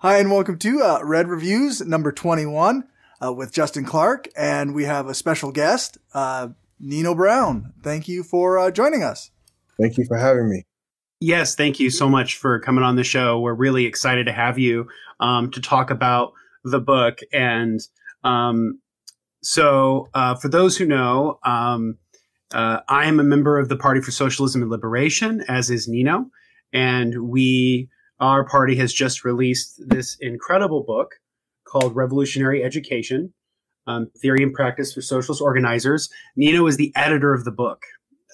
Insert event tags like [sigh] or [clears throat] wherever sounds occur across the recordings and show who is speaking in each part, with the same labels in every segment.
Speaker 1: Hi, and welcome to uh, Red Reviews number 21 uh, with Justin Clark. And we have a special guest, uh, Nino Brown. Thank you for uh, joining us.
Speaker 2: Thank you for having me.
Speaker 3: Yes, thank you so much for coming on the show. We're really excited to have you um, to talk about the book. And um, so, uh, for those who know, um, uh, I am a member of the Party for Socialism and Liberation, as is Nino. And we our party has just released this incredible book called Revolutionary Education um, Theory and Practice for Socialist Organizers. Nino is the editor of the book.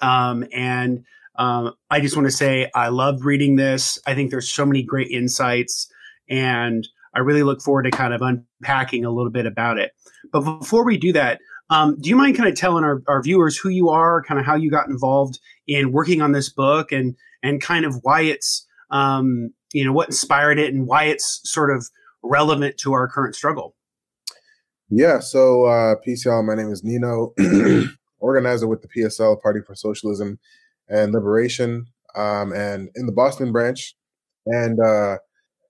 Speaker 3: Um, and um, I just want to say I loved reading this. I think there's so many great insights, and I really look forward to kind of unpacking a little bit about it. But before we do that, um, do you mind kind of telling our, our viewers who you are, kind of how you got involved in working on this book, and and kind of why it's um, you know what inspired it and why it's sort of relevant to our current struggle.
Speaker 2: Yeah so uh pcl my name is nino [clears throat] organizer with the psl party for socialism and liberation um, and in the boston branch. And uh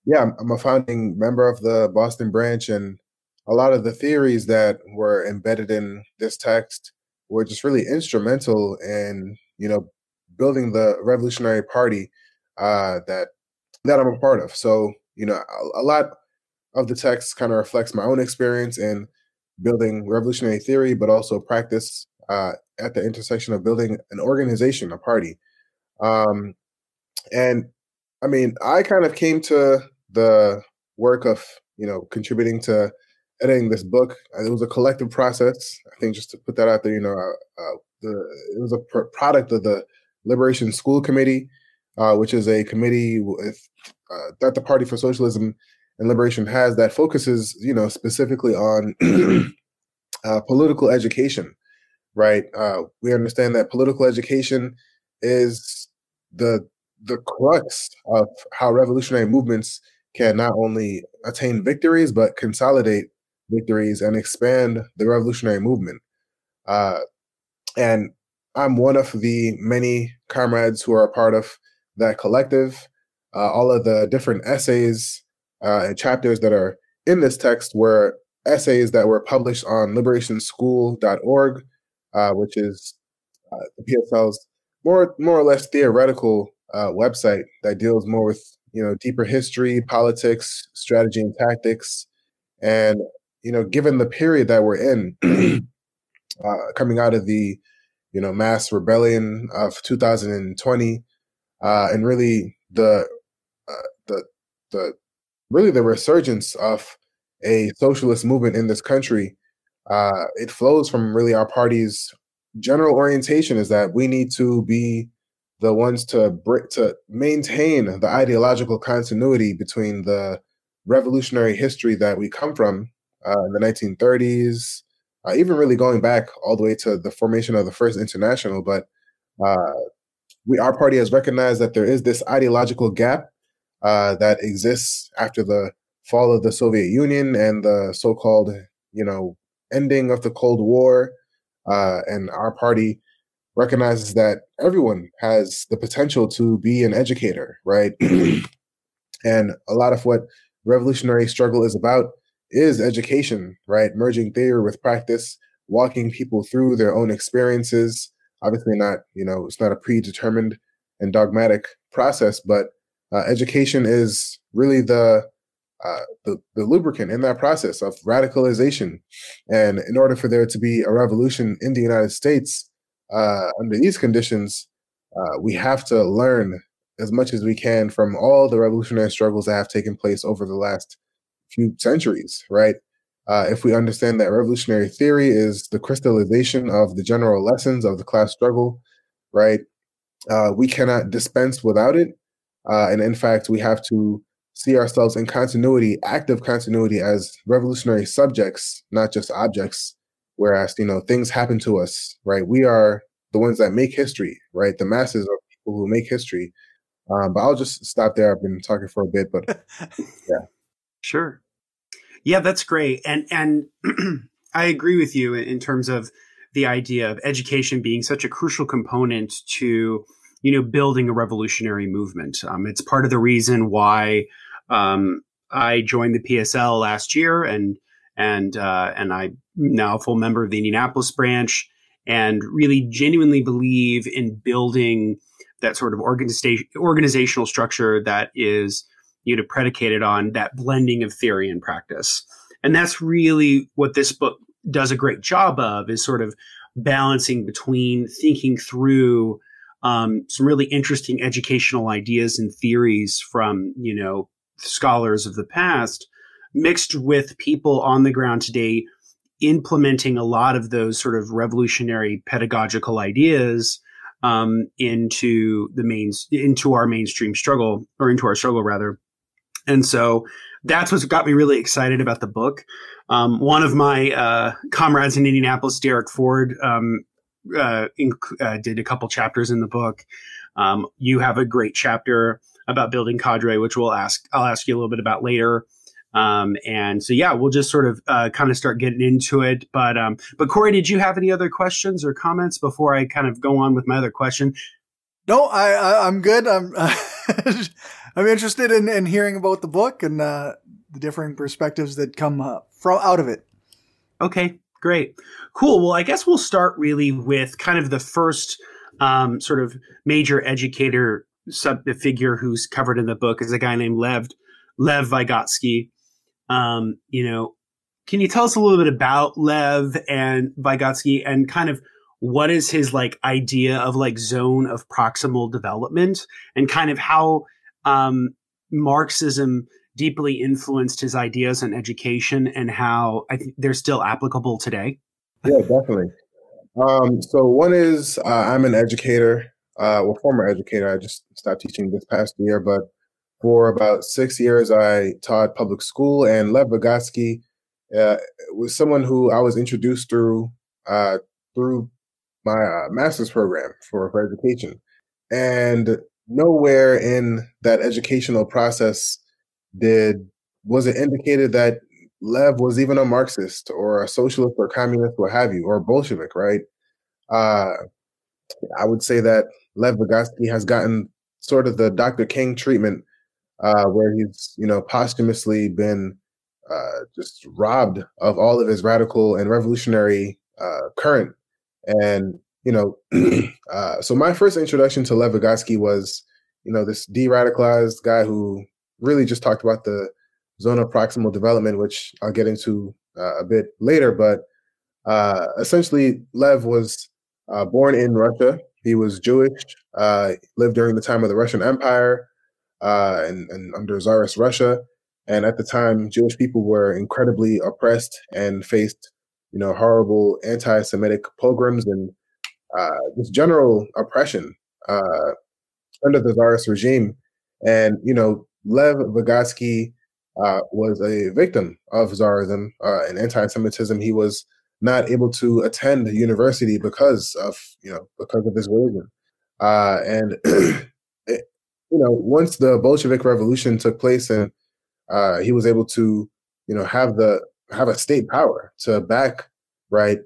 Speaker 2: yeah I'm, I'm a founding member of the boston branch and a lot of the theories that were embedded in this text were just really instrumental in you know building the revolutionary party uh, that that I'm a part of. So, you know, a, a lot of the text kind of reflects my own experience in building revolutionary theory, but also practice uh, at the intersection of building an organization, a party. Um, and I mean, I kind of came to the work of, you know, contributing to editing this book. It was a collective process. I think just to put that out there, you know, uh, uh the, it was a pr- product of the Liberation School Committee uh, which is a committee with, uh, that the Party for Socialism and Liberation has that focuses, you know, specifically on [clears throat] uh, political education. Right? Uh, we understand that political education is the the crux of how revolutionary movements can not only attain victories but consolidate victories and expand the revolutionary movement. Uh, and I'm one of the many comrades who are a part of that collective. Uh, all of the different essays uh, and chapters that are in this text were essays that were published on liberationschool.org, uh, which is uh, the PSL's more more or less theoretical uh, website that deals more with you know deeper history, politics, strategy, and tactics. And you know, given the period that we're in, [clears throat] uh, coming out of the you know mass rebellion of 2020 uh, and really the uh, the the really the resurgence of a socialist movement in this country. Uh, it flows from really our party's general orientation is that we need to be the ones to to maintain the ideological continuity between the revolutionary history that we come from uh, in the 1930s, uh, even really going back all the way to the formation of the first international, but uh, we our party has recognized that there is this ideological gap uh, that exists after the fall of the Soviet Union and the so-called, you know, ending of the Cold War, uh, and our party recognizes that everyone has the potential to be an educator, right? [clears throat] and a lot of what revolutionary struggle is about is education, right? Merging theory with practice, walking people through their own experiences, obviously not you know it's not a predetermined and dogmatic process but uh, education is really the, uh, the the lubricant in that process of radicalization. And in order for there to be a revolution in the united states uh, under these conditions uh, we have to learn as much as we can from all the revolutionary struggles that have taken place over the last few centuries right uh, if we understand that revolutionary theory is the crystallization of the general lessons of the class struggle, right? Uh, we cannot dispense without it. Uh, and in fact, we have to see ourselves in continuity, active continuity as revolutionary subjects, not just objects. Whereas, you know, things happen to us, right? We are the ones that make history, right? The masses are people who make history. Um, but I'll just stop there. I've been talking for a bit, but [laughs] yeah.
Speaker 3: Sure. Yeah, that's great. And and [clears throat] I agree with you in terms of the idea of education being such a crucial component to you know building a revolutionary movement. Um, it's part of the reason why um, I joined the PSL last year, and and uh, and I'm now a full member of the Indianapolis branch, and really genuinely believe in building that sort of organization organizational structure that is you know predicated on that blending of theory and practice, and that's really what this book does a great job of is sort of balancing between thinking through um, some really interesting educational ideas and theories from you know scholars of the past mixed with people on the ground today implementing a lot of those sort of revolutionary pedagogical ideas um, into the mains into our mainstream struggle or into our struggle rather and so that's what's got me really excited about the book um, one of my uh, comrades in indianapolis derek ford um, uh, inc- uh, did a couple chapters in the book. Um, you have a great chapter about building cadre, which we'll ask. I'll ask you a little bit about later. Um, and so, yeah, we'll just sort of uh, kind of start getting into it. But um, but Cory, did you have any other questions or comments before I kind of go on with my other question?
Speaker 1: No, I, I am good. I'm [laughs] I'm interested in, in hearing about the book and uh, the differing perspectives that come uh, from out of it.
Speaker 3: Okay, Great. Cool. Well, I guess we'll start really with kind of the first um, sort of major educator sub figure who's covered in the book is a guy named Lev Lev Vygotsky. Um, you know, can you tell us a little bit about Lev and Vygotsky and kind of what is his like idea of like zone of proximal development and kind of how um, Marxism deeply influenced his ideas on education and how I think they're still applicable today?
Speaker 2: Yeah, definitely. Um, so one is uh, I'm an educator, uh, well, former educator. I just stopped teaching this past year, but for about six years, I taught public school. And Lev Vygotsky uh, was someone who I was introduced through uh, through my uh, master's program for, for education. And nowhere in that educational process did was it indicated that Lev was even a Marxist or a socialist or communist, what have you, or Bolshevik, right? Uh, I would say that Lev Vygotsky has gotten sort of the Dr. King treatment, uh, where he's you know posthumously been uh, just robbed of all of his radical and revolutionary uh, current. And you know, [clears throat] uh, so my first introduction to Lev Vygotsky was you know this de-radicalized guy who really just talked about the zone of proximal development, which I'll get into uh, a bit later. But uh, essentially, Lev was uh, born in Russia. He was Jewish, uh, lived during the time of the Russian Empire uh, and, and, under Tsarist Russia. And at the time, Jewish people were incredibly oppressed and faced, you know, horrible anti-Semitic pogroms and uh, just general oppression under the Tsarist regime. And you know, Lev Vygotsky uh, was a victim of Tsarism uh, and anti-Semitism. He was not able to attend university because of you know because of his religion. Uh, and [clears throat] it, you know, once the Bolshevik Revolution took place, and uh, he was able to you know have the have a state power to back right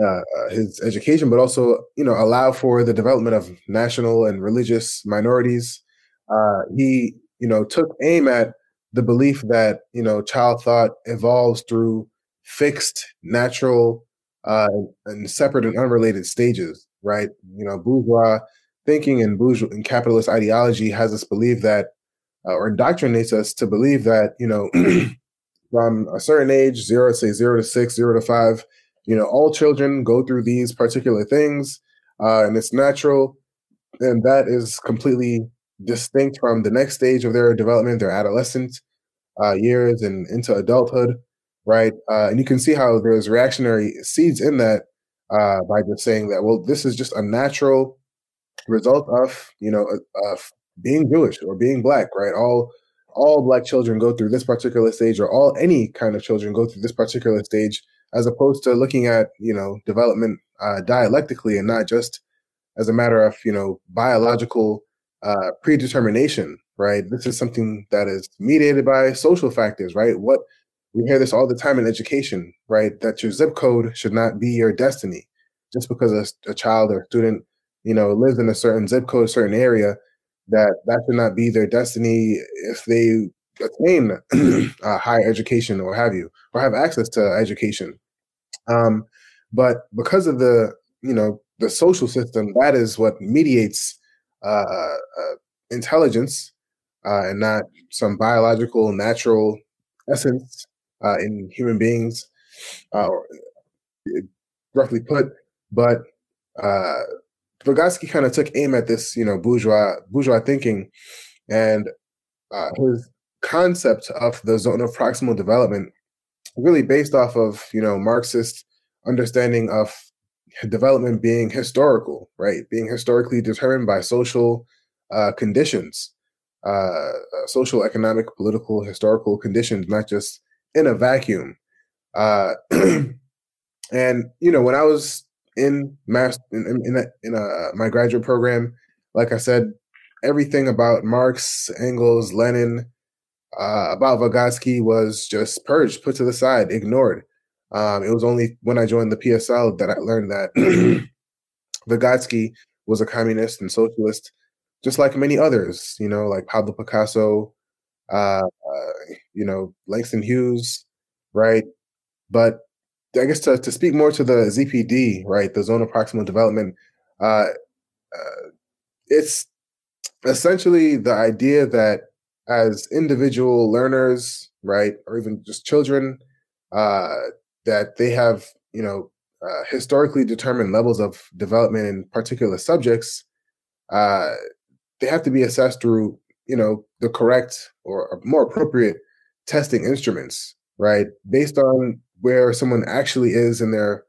Speaker 2: uh, uh, his education, but also you know allow for the development of national and religious minorities. Uh, he you know, took aim at the belief that, you know, child thought evolves through fixed, natural, uh, and separate and unrelated stages, right? You know, bourgeois thinking and bourgeois and capitalist ideology has us believe that, uh, or indoctrinates us to believe that, you know, [clears throat] from a certain age, zero, say zero to six, zero to five, you know, all children go through these particular things, uh, and it's natural, and that is completely distinct from the next stage of their development, their adolescent uh, years and into adulthood, right? Uh, and you can see how there's reactionary seeds in that uh, by just saying that, well, this is just a natural result of, you know, of being Jewish or being black, right? All all black children go through this particular stage, or all any kind of children go through this particular stage, as opposed to looking at, you know, development uh, dialectically and not just as a matter of, you know, biological uh, predetermination, right? This is something that is mediated by social factors, right? What we hear this all the time in education, right? That your zip code should not be your destiny. Just because a, a child or student, you know, lives in a certain zip code, a certain area, that that should not be their destiny if they attain [clears throat] uh, higher education or have you, or have access to education. Um, but because of the you know the social system, that is what mediates uh, uh, intelligence uh, and not some biological natural essence uh, in human beings, uh, roughly put. But uh, Vygotsky kind of took aim at this, you know, bourgeois bourgeois thinking, and uh, his concept of the zone of proximal development really based off of you know Marxist understanding of development being historical, right? Being historically determined by social uh, conditions, uh, uh social, economic, political, historical conditions, not just in a vacuum. Uh, [clears throat] and you know, when I was in mass in in, a, in a, my graduate program, like I said, everything about Marx, Engels, Lenin, uh, about Vygotsky was just purged, put to the side, ignored. Um, it was only when I joined the PSL that I learned that [clears throat] Vygotsky was a communist and socialist, just like many others, you know, like Pablo Picasso, uh, uh, you know, Langston Hughes, right? But I guess to, to speak more to the ZPD, right, the zone of proximal development, uh, uh, it's essentially the idea that as individual learners, right, or even just children, uh, that they have, you know, uh, historically determined levels of development in particular subjects. Uh, they have to be assessed through, you know, the correct or more appropriate testing instruments, right, based on where someone actually is in their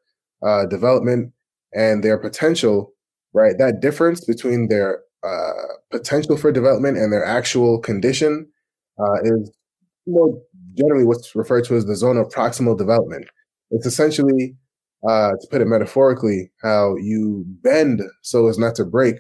Speaker 2: uh, development and their potential, right? That difference between their uh, potential for development and their actual condition uh, is more generally what's referred to as the zone of proximal development. It's essentially, uh, to put it metaphorically, how you bend so as not to break,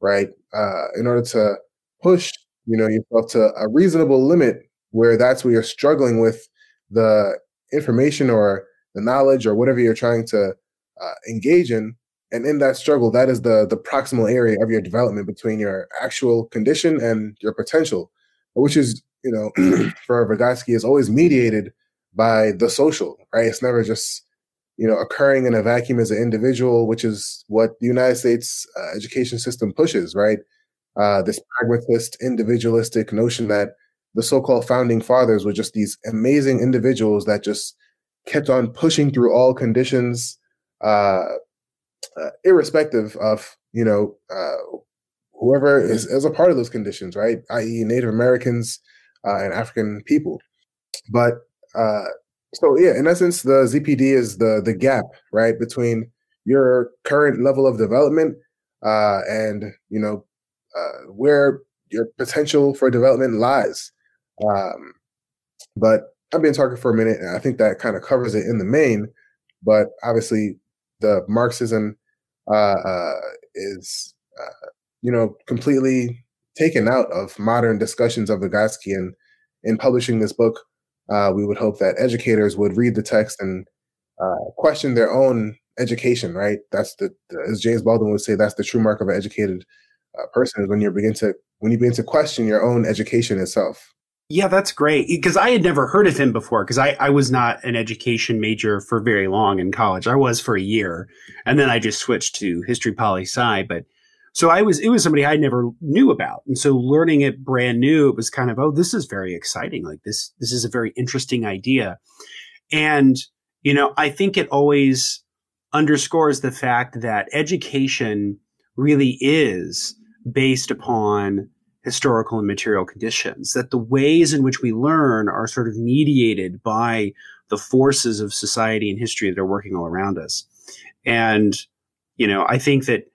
Speaker 2: right? Uh, in order to push, you know, yourself to a reasonable limit where that's where you're struggling with the information or the knowledge or whatever you're trying to uh, engage in and in that struggle that is the the proximal area of your development between your actual condition and your potential which is you know [clears throat] for Vygotsky is always mediated by the social right? It's never just you know occurring in a vacuum as an individual which is what the united states uh, education system pushes right? Uh, this pragmatist individualistic notion that the so-called founding fathers were just these amazing individuals that just kept on pushing through all conditions uh, uh, irrespective of you know uh, whoever is, is a part of those conditions, right? I.e., Native Americans uh, and African people. But uh, so yeah, in essence, the ZPD is the the gap right between your current level of development uh, and you know uh, where your potential for development lies. Um, but I've been talking for a minute, and I think that kind of covers it in the main. But obviously, the Marxism uh, uh, is, uh, you know, completely taken out of modern discussions of Vygotsky. And in publishing this book, uh, we would hope that educators would read the text and question their own education. Right? That's the, as James Baldwin would say, that's the true mark of an educated person is when you begin to when you begin to question your own education itself.
Speaker 3: Yeah, that's great. Because I had never heard of him before, because I, I was not an education major for very long in college. I was for a year. And then I just switched to history, poli sci. But so I was, it was somebody I never knew about. And so learning it brand new, it was kind of, oh, this is very exciting. Like this, this is a very interesting idea. And, you know, I think it always underscores the fact that education really is based upon historical and material conditions, that the ways in which we learn are sort of mediated by the forces of society and history that are working all around us. And, you know, I think that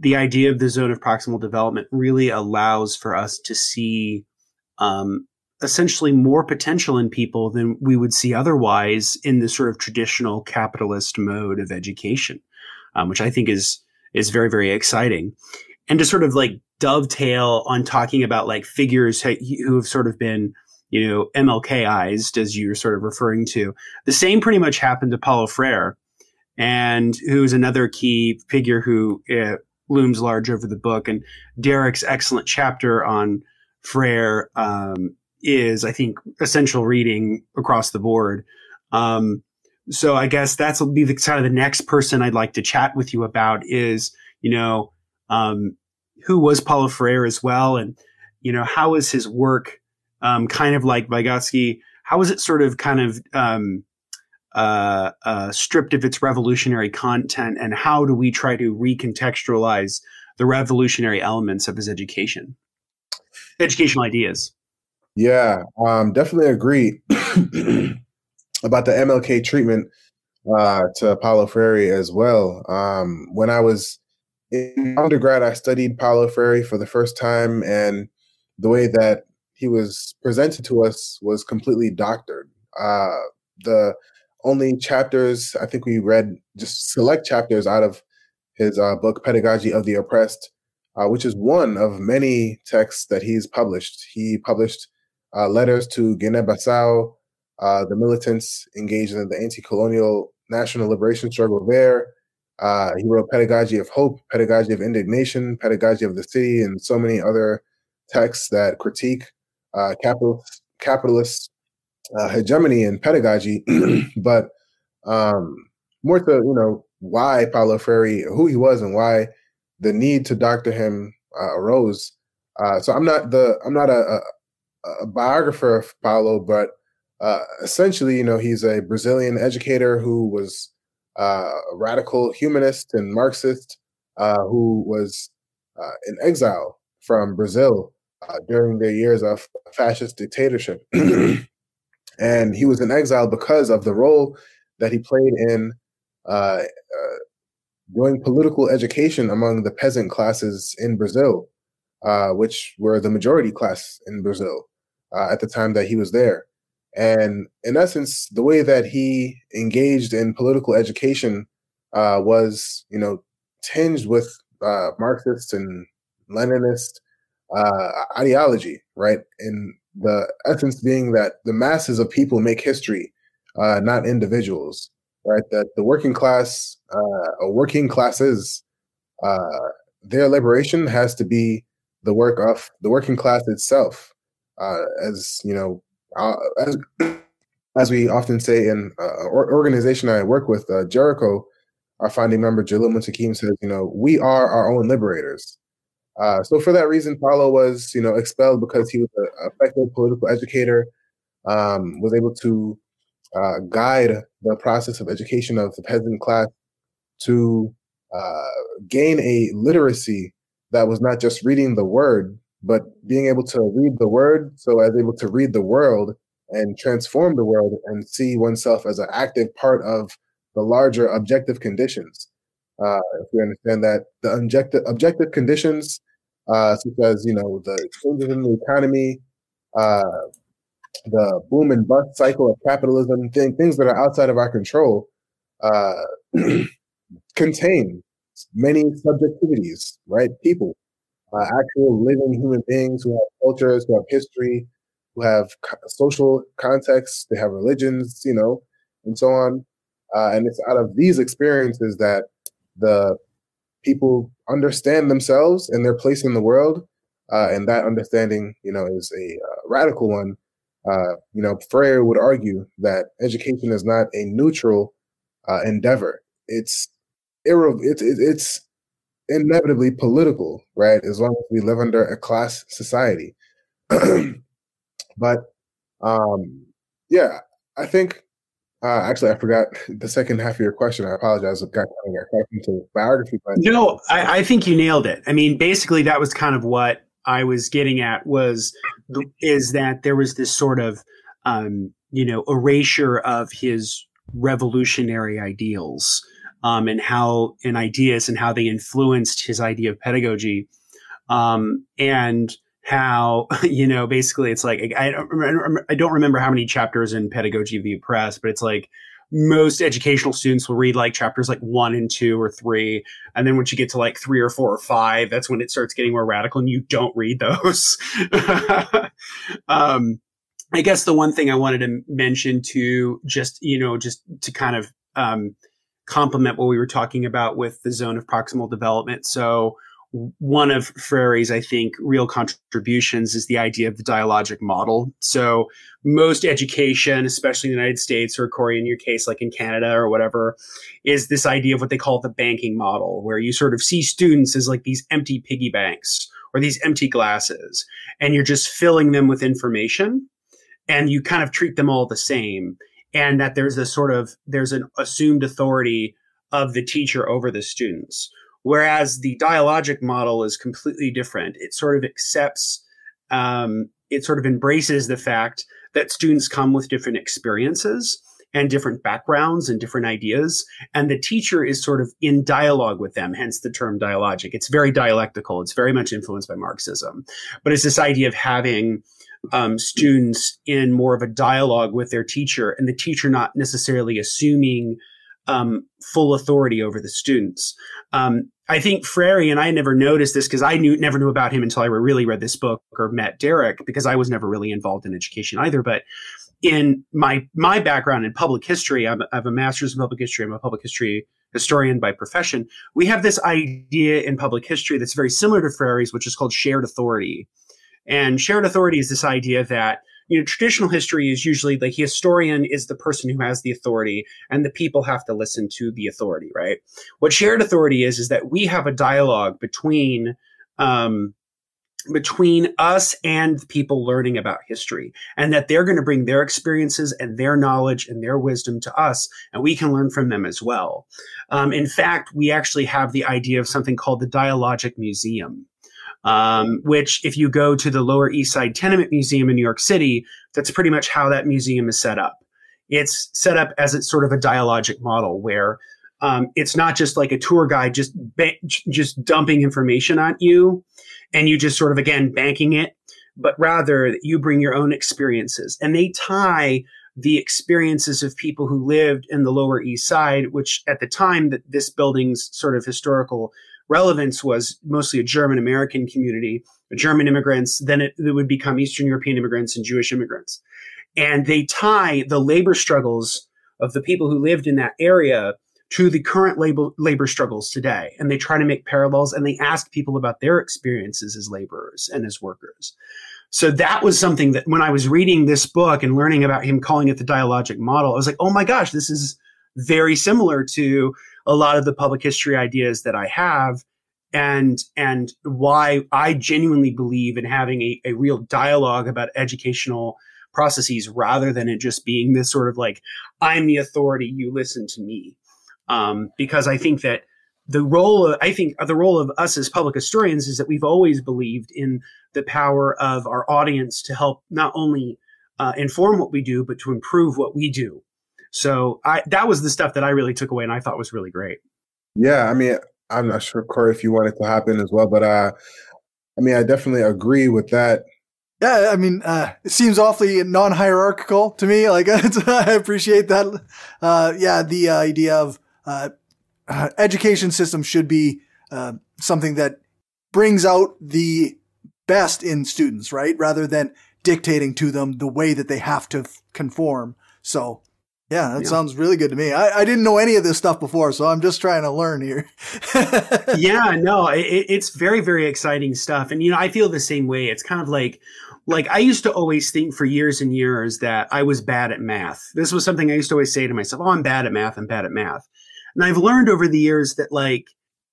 Speaker 3: the idea of the zone of proximal development really allows for us to see um, essentially more potential in people than we would see otherwise in the sort of traditional capitalist mode of education, um, which I think is is very very exciting. And to sort of like dovetail on talking about like figures who have sort of been, you know, MLKized as you're sort of referring to. The same pretty much happened to Paulo Freire, and who's another key figure who uh, looms large over the book. And Derek's excellent chapter on Freire, um, is, I think, essential reading across the board. Um, so I guess that's will be the kind of the next person I'd like to chat with you about is, you know, um, who was Paulo Freire as well, and you know, how is his work um, kind of like Vygotsky? How is it sort of kind of um, uh, uh, stripped of its revolutionary content, and how do we try to recontextualize the revolutionary elements of his education, educational ideas?
Speaker 2: Yeah, um, definitely agree [clears throat] about the MLK treatment uh, to Paulo Freire as well. Um, when I was in undergrad, I studied Paulo Freire for the first time, and the way that he was presented to us was completely doctored. Uh, the only chapters I think we read, just select chapters out of his uh, book Pedagogy of the Oppressed, uh, which is one of many texts that he's published. He published uh, letters to Guinea-Bissau, uh, the militants engaged in the anti-colonial national liberation struggle there. Uh, he wrote Pedagogy of Hope, Pedagogy of Indignation, Pedagogy of the City, and so many other texts that critique uh, capitalist, capitalist uh, hegemony and pedagogy, [clears throat] but um, more to you know why Paulo Freire, who he was, and why the need to doctor him uh, arose. Uh, so I'm not the I'm not a, a, a biographer of Paulo, but uh, essentially, you know, he's a Brazilian educator who was uh, a radical humanist and Marxist uh, who was uh, in exile from Brazil uh, during the years of fascist dictatorship. [clears throat] and he was in exile because of the role that he played in uh, doing political education among the peasant classes in Brazil, which were the majority class in Brazil at the time that he was there. And in essence, the way that he engaged in political education uh, was, you know, tinged with uh, Marxist and Leninist uh, ideology, right? And the essence being that the masses of people make history, uh, not individuals, right? That the working class uh, or working classes, uh, their liberation has to be the work of the working class itself. as you know, uh, as, as we often say in uh, organization I work with, uh, Jericho, our founding member Jalil Muntakim says, you know, we are our own liberators. Uh, so for that reason, Paulo was, you know, expelled because he was an effective political educator, um, was able to uh, guide the process of education of the peasant class to uh, gain a literacy that was not just reading the word, but being able to read the word so as able to read the world and transform the world and see oneself as an active part of the larger objective conditions. Uh, if we understand that the objective objective conditions, uh, such as you know the changes in the economy, uh, the boom and bust cycle of capitalism, thing, things that are outside of our control, uh, [clears throat] contain many subjectivities, right? People, uh, actual living human beings who have cultures, who have history, who have social contexts, they have religions, you know, and so on. Uh, and it's out of these experiences that the people understand themselves and their place in the world. Uh, and that understanding, you know, is a uh, radical one. Uh, you know, Freire would argue that education is not a neutral uh, endeavor. It's irre- it's it's inevitably political, right? As long as we live under a class society. [clears throat] but um, yeah, I think uh, actually I forgot the second half of your question. I apologize. I got, got into biography, but
Speaker 3: no, I, I think you nailed it. I mean, basically, that was kind of what I was getting at was is that there was this sort of um, you know erasure of his revolutionary ideals um, and how and ideas and how they influenced his idea of pedagogy, um, and how [laughs] you know basically it's like I don't I don't remember how many chapters in Pedagogy of the Oppressed, but it's like most educational students will read like chapters like one and two or three. And then once you get to like three or four or five, that's when it starts getting more radical and you don't read those. [laughs] um, I guess the one thing I wanted to mention to just, you know, just to kind of, um, complement what we were talking about with the zone of proximal development. So one of Freire's, I think, real contributions is the idea of the dialogic model. So most education, especially in the United States or Cory, in your case, like in Canada or whatever, is this idea of what they call the banking model, where you sort of see students as like these empty piggy banks or these empty glasses, and you're just filling them with information and you kind of treat them all the same. And that there's a sort of, there's an assumed authority of the teacher over the students Whereas the dialogic model is completely different. It sort of accepts, um, it sort of embraces the fact that students come with different experiences and different backgrounds and different ideas. And the teacher is sort of in dialogue with them, hence the term dialogic. It's very dialectical. It's very much influenced by Marxism. But it's this idea of having um, students in more of a dialogue with their teacher and the teacher not necessarily assuming um, full authority over the students. Um, I think Freire and I never noticed this because I knew never knew about him until I really read this book or met Derek because I was never really involved in education either. But in my my background in public history, I'm, I have a master's in public history. I'm a public history historian by profession. We have this idea in public history that's very similar to Freire's, which is called shared authority. And shared authority is this idea that you know, traditional history is usually the historian is the person who has the authority and the people have to listen to the authority, right? What shared authority is, is that we have a dialogue between, um, between us and people learning about history and that they're going to bring their experiences and their knowledge and their wisdom to us and we can learn from them as well um, in fact we actually have the idea of something called the dialogic museum um, which if you go to the Lower East Side Tenement Museum in New York City, that's pretty much how that museum is set up. It's set up as it's sort of a dialogic model where um, it's not just like a tour guide just ba- just dumping information on you, and you just sort of again banking it, but rather you bring your own experiences, and they tie the experiences of people who lived in the Lower East Side, which at the time that this building's sort of historical relevance was mostly a German American community, German immigrants. Then it, it would become Eastern European immigrants and Jewish immigrants. And they tie the labor struggles of the people who lived in that area to the current labor, labor struggles today. And they try to make parallels and they ask people about their experiences as laborers and as workers. So that was something that when I was reading this book and learning about him calling it the dialogic model, I was like, oh my gosh, this is very similar to a lot of the public history ideas that I have and and why I genuinely believe in having a, a real dialogue about educational processes rather than it just being this sort of like I'm the authority, you listen to me. Um, because I think that the role of, I think the role of us as public historians is that we've always believed in the power of our audience to help not only uh, inform what we do, but to improve what we do. So I, that was the stuff that I really took away and I thought was really great.
Speaker 2: Yeah, I mean, I'm not sure, Cory, if you want it to happen as well, but uh, I mean, I definitely agree with that.
Speaker 1: Yeah, I mean, uh, it seems awfully non-hierarchical to me. Like, [laughs] I appreciate that. Uh, yeah, the idea of uh, uh, education system should be uh, something that brings out the best in students, right? Rather than dictating to them the way that they have to f- conform. So yeah, that sounds really good to me. I, I, didn't know any of this stuff before, so I'm just trying to learn here. [laughs]
Speaker 3: yeah, no, it, it's very, very exciting stuff. And, you know, I feel the same way. It's kind of like, like I used to always think for years and years that I was bad at math. This was something I used to always say to myself, oh, I'm bad at math. I'm bad at math. And I've learned over the years that like,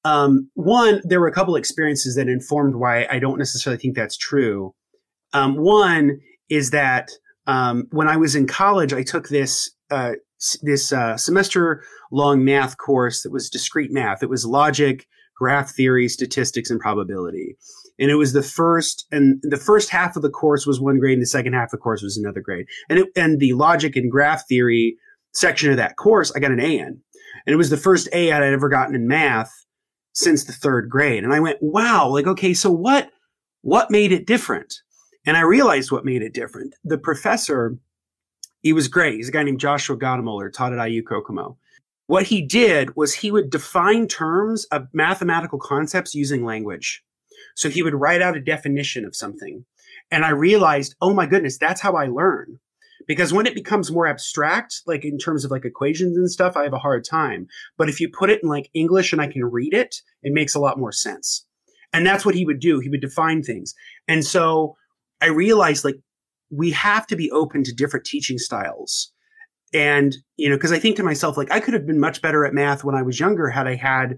Speaker 3: um, one, there were a couple experiences that informed why I don't necessarily think that's true. Um, one is that, um, when I was in college, I took this uh, this uh, semester long math course that was discrete math. It was logic, graph theory, statistics, and probability. And it was the first, and the first half of the course was one grade, and the second half of the course was another grade. And it, and the logic and graph theory section of that course, I got an A in, and it was the first A I'd ever gotten in math since the third grade. And I went, wow, like okay, so what what made it different? And I realized what made it different. The professor he was great. He's a guy named Joshua Gadamoller, taught at IU Kokomo. What he did was he would define terms of mathematical concepts using language. So he would write out a definition of something. And I realized, oh my goodness, that's how I learn. Because when it becomes more abstract, like in terms of like equations and stuff, I have a hard time. But if you put it in like English and I can read it, it makes a lot more sense. And that's what he would do. He would define things. And so I realized like we have to be open to different teaching styles. And, you know, because I think to myself, like, I could have been much better at math when I was younger had I had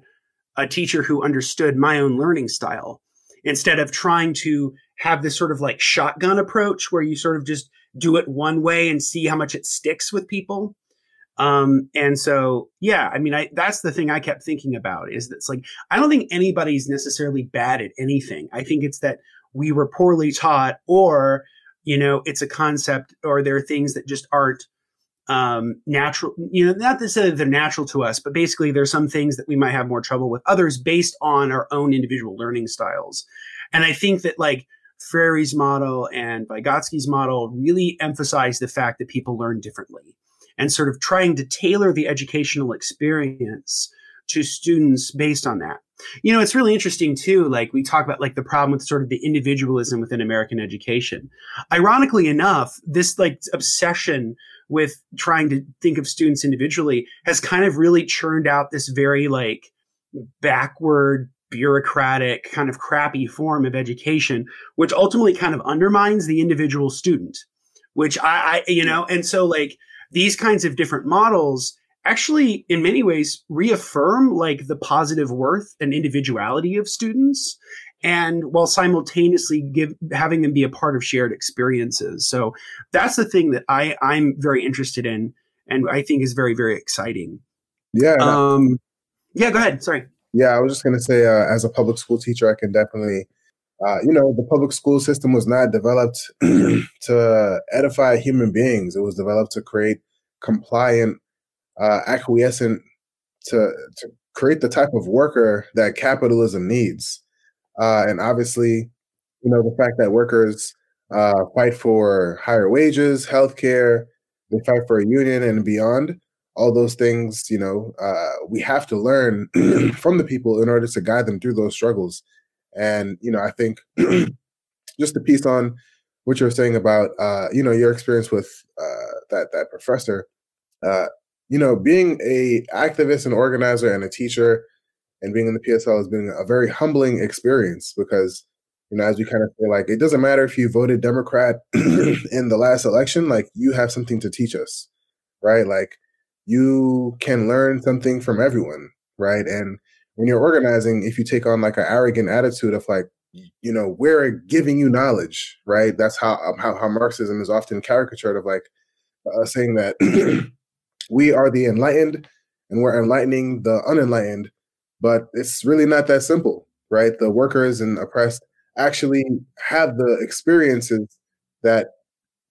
Speaker 3: a teacher who understood my own learning style instead of trying to have this sort of like shotgun approach where you sort of just do it one way and see how much it sticks with people. Um, and so, yeah, I mean, I, that's the thing I kept thinking about is that it's like, I don't think anybody's necessarily bad at anything. I think it's that we were poorly taught or, you know, it's a concept or there are things that just aren't, um, natural, you know, not that they're natural to us, but basically there's some things that we might have more trouble with others based on our own individual learning styles. And I think that like Freire's model and Vygotsky's model really emphasize the fact that people learn differently and sort of trying to tailor the educational experience to students based on that. You know, it's really interesting too. Like we talk about like the problem with sort of the individualism within American education. Ironically enough, this like obsession with trying to think of students individually has kind of really churned out this very like backward bureaucratic kind of crappy form of education, which ultimately kind of undermines the individual student, which I, I you know, and so like these kinds of different models actually in many ways reaffirm like the positive worth and individuality of students and while simultaneously give having them be a part of shared experiences. So that's the thing that i i'm very interested in and i think is very very exciting.
Speaker 2: Yeah
Speaker 3: um yeah go ahead sorry.
Speaker 2: Yeah i was just going to say uh, as a public school teacher i can definitely uh, you know the public school system was not developed [clears throat] to edify human beings. It was developed to create compliant uh, acquiescent to to create the type of worker that capitalism needs. Uh, and obviously, you know, the fact that workers uh, fight for higher wages, healthcare, they fight for a union and beyond. All those things, you know, uh, we have to learn [clears throat] from the people in order to guide them through those struggles. And you know, I think [clears throat] just a piece on what you're saying about, uh, you know, your experience with uh, that that professor. You know, being a activist and organizer and a teacher and being in the PSL has been a very humbling experience because, you know, as we kind of feel like it doesn't matter if you voted Democrat [clears throat] in the last election, like you have something to teach us, right? Like you can learn something from everyone, right? And when you're organizing, if you take on like an arrogant attitude of like, you know, we're giving you knowledge, right? That's how how, how Marxism is often caricatured of like uh, saying that [clears throat] we are the enlightened and we're enlightening the unenlightened. But it's really not that simple, right? The workers and oppressed actually have the experiences that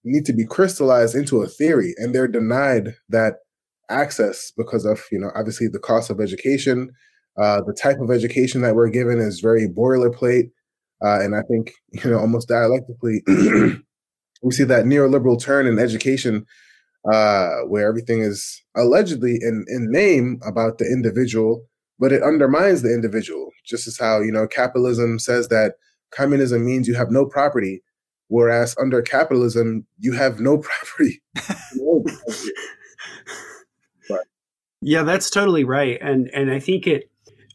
Speaker 2: need to be crystallized into a theory, and they're denied that access because of, you know, obviously the cost of education. Uh, the type of education that we're given is very boilerplate. Uh, and I think, [laughs] you know, almost dialectically, [clears throat] we see that neoliberal turn in education uh, where everything is allegedly in, in name about the individual, but it undermines the individual. Just as how, you know, capitalism says that communism means you have no property, whereas under capitalism, you have no [laughs] property.
Speaker 3: yeah, that's totally right. And and I think it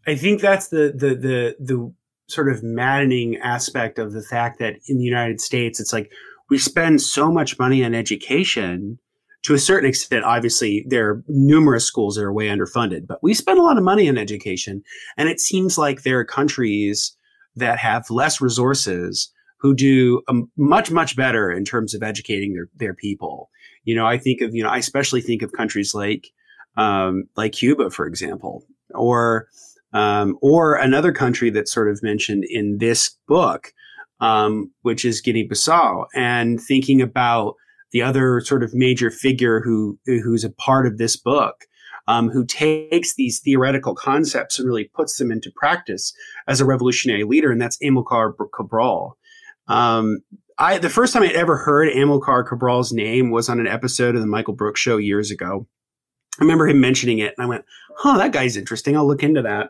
Speaker 3: I think that's the the the the sort of maddening aspect of the fact that in the United States, it's like we spend so much money on education to a certain extent, obviously, there are numerous schools that are way underfunded, but we spend a lot of money on education. And it seems like there are countries that have less resources who do um, much, much better in terms of educating their, their people. You know, I think of, you know, I especially think of countries like, um, like Cuba, for example, or, um, or another country that's sort of mentioned in this book, um, which is Guinea-Bissau, and thinking about the other sort of major figure who who's a part of this book, um, who takes these theoretical concepts and really puts them into practice as a revolutionary leader, and that's Amilcar Cabral. Um, I the first time I ever heard Amilcar Cabral's name was on an episode of the Michael Brooks Show years ago. I remember him mentioning it, and I went, "Huh, that guy's interesting. I'll look into that."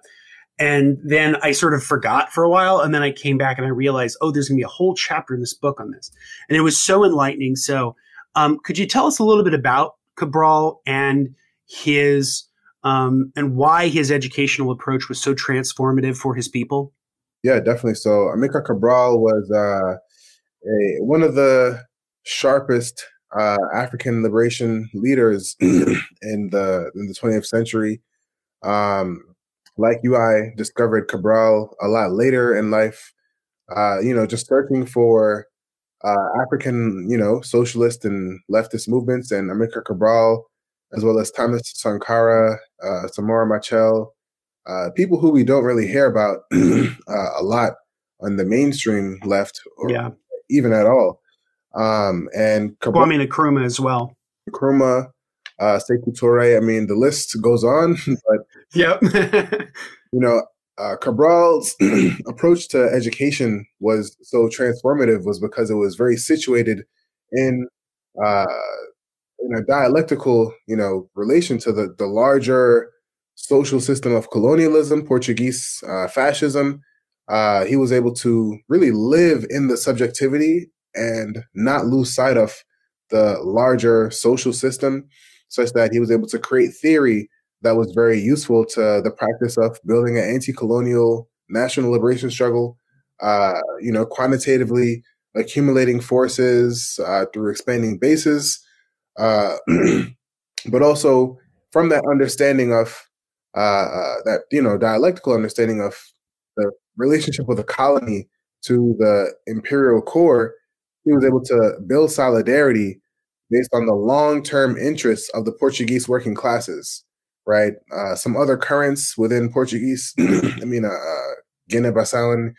Speaker 3: And then I sort of forgot for a while. And then I came back and I realized, oh, there's going to be a whole chapter in this book on this. And it was so enlightening. So um, could you tell us a little bit about Cabral and his um, and why his educational approach was so transformative for his people?
Speaker 2: Yeah, definitely. So Amilcar Cabral was uh, a, one of the sharpest uh, African liberation leaders [clears throat] in the in the 20th century. Um, like you, I discovered Cabral a lot later in life. Uh, you know, just searching for uh, African, you know, socialist and leftist movements, and Amilcar Cabral, as well as Thomas Sankara, uh, Samora Machel, uh, people who we don't really hear about [clears throat] uh, a lot on the mainstream left, or yeah. even at all. Um, and
Speaker 3: Cabral, i mean Nkrumah as well.
Speaker 2: Nkrumah, uh, Sekou Toure. I mean, the list goes on, [laughs] but
Speaker 3: yep. [laughs]
Speaker 2: you know, uh, Cabral's [clears throat] approach to education was so transformative was because it was very situated in uh, in a dialectical, you know, relation to the the larger social system of colonialism, Portuguese uh, fascism. Uh, he was able to really live in the subjectivity and not lose sight of the larger social system, such that he was able to create theory that was very useful to the practice of building an anti-colonial national liberation struggle. Uh, you know, quantitatively accumulating forces uh, through expanding bases, uh, [clears throat] but also from that understanding of uh, uh, that you know dialectical understanding of the relationship of the colony to the imperial core, he was able to build solidarity based on the long-term interests of the Portuguese working classes right? Uh, some other currents within Portuguese, [clears throat] I mean, uh, uh Guinea-Bissau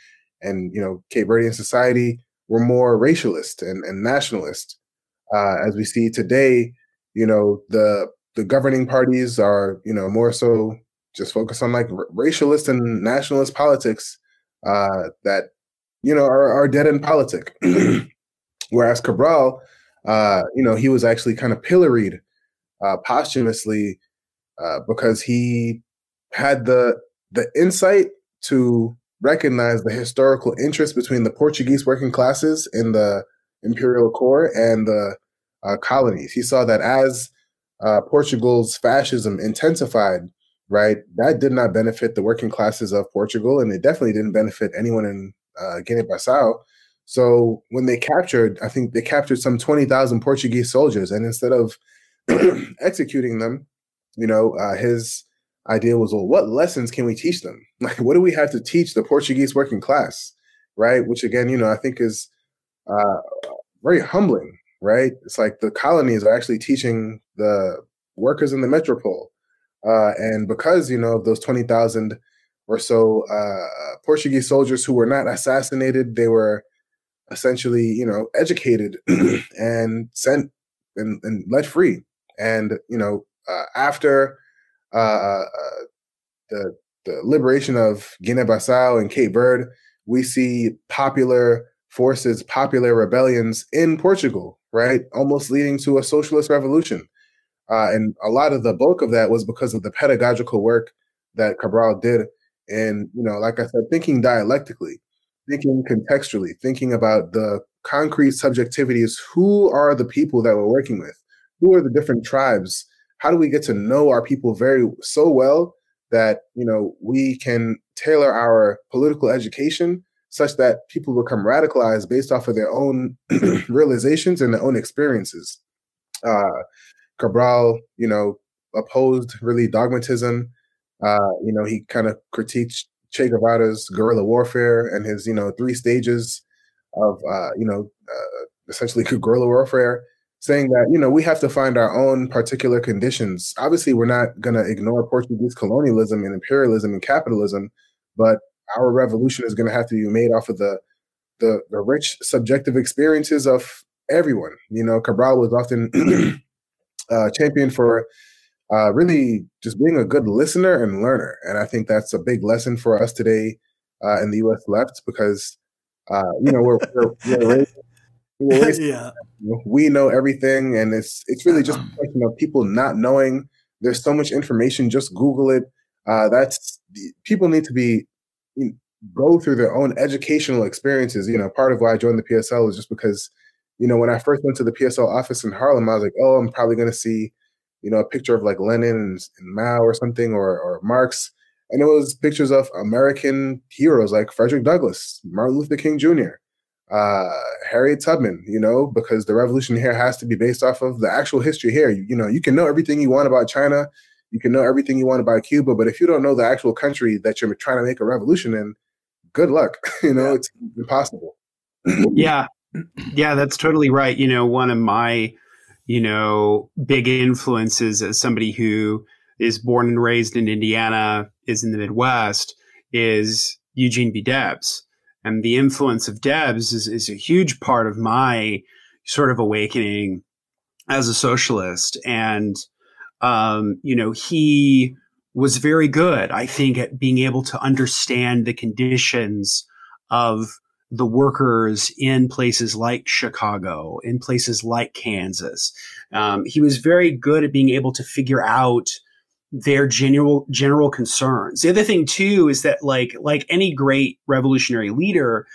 Speaker 2: and you know Cape Verdean society were more racialist and, and nationalist. Uh, as we see today, you know the the governing parties are you know more so just focused on like r- racialist and nationalist politics uh, that you know are, are dead in politics. [clears throat] Whereas Cabral, uh, you know, he was actually kind of pilloried uh, posthumously uh, because he had the the insight to recognize the historical interest between the Portuguese working classes in the imperial core and the uh, colonies. He saw that as uh, Portugal's fascism intensified, right, that did not benefit the working classes of Portugal, and it definitely didn't benefit anyone in uh, Guinea-Bissau. So when they captured, I think they captured some twenty thousand Portuguese soldiers, and instead of [clears throat] executing them, you know, uh, his idea was, well, what lessons can we teach them? [laughs] Like, what do we have to teach the Portuguese working class, right? Which again, you know, I think is uh, very humbling, right? It's like the colonies are actually teaching the workers in the metropole, uh, and because you know those twenty thousand or so uh, Portuguese soldiers who were not assassinated, they were essentially, you know, educated [clears throat] and sent and, and let free. And you know, uh, after uh, uh, the the liberation of Guinea-Bissau and Cape Verde, we see popular forces, popular rebellions in Portugal, right? Almost leading to a socialist revolution. Uh, and a lot of the bulk of that was because of the pedagogical work that Cabral did. And, you know, like I said, thinking dialectically, thinking contextually, thinking about the concrete subjectivities. Who are the people that we're working with? Who are the different tribes how do we get to know our people very so well that you know we can tailor our political education such that people become radicalized based off of their own [clears throat] realizations and their own experiences. Uh, Cabral, you know, opposed really dogmatism. Uh, you know, he kind of critiqued Che Guevara's guerrilla warfare and his, you know, three stages of, uh, you know, uh, essentially [laughs] guerrilla warfare saying that you know we have to find our own particular conditions. Obviously, we're not going to ignore Portuguese colonialism and imperialism and capitalism, but our revolution is going to have to be made off of the, the the rich subjective experiences of everyone. You know, Cabral was often [clears throat] uh, championed for uh, really just being a good listener and learner, and I think that's a big lesson for us today uh, in the U.S. left because uh, you know we're, we're, we're raised [laughs] [laughs]
Speaker 1: yeah.
Speaker 2: We know everything, and it's it's really just a question of people not knowing. There's so much information. Just Google it. Uh, that's people need to be you know, go through their own educational experiences. You know, part of why I joined the PSL was just because, you know, when I first went to the PSL office in Harlem, I was like, oh, I'm probably going to see, you know, a picture of like Lenin and, and Mao or something, or or Marx. and it was pictures of American heroes like Frederick Douglass, Martin Luther King Jr., uh, Harriet Tubman, you know, because the revolution here has to be based off of the actual history here. You, you know, you can know everything you want about China, you can know everything you want about Cuba, but if you don't know the actual country that you're trying to make a revolution in, good luck. [laughs] you know, it's impossible. [clears throat]
Speaker 3: yeah. Yeah, that's totally right. You know, one of my, you know, big influences as somebody who is born and raised in Indiana, is in the Midwest, is Eugene V. Debs and the influence of Debs is, is a huge part of my sort of awakening as a socialist. And, um, you know, he was very good, I think, at being able to understand the conditions of the workers in places like Chicago, in places like Kansas. Um, he was very good at being able to figure out their general general concerns. The other thing too is that like like any great revolutionary leader,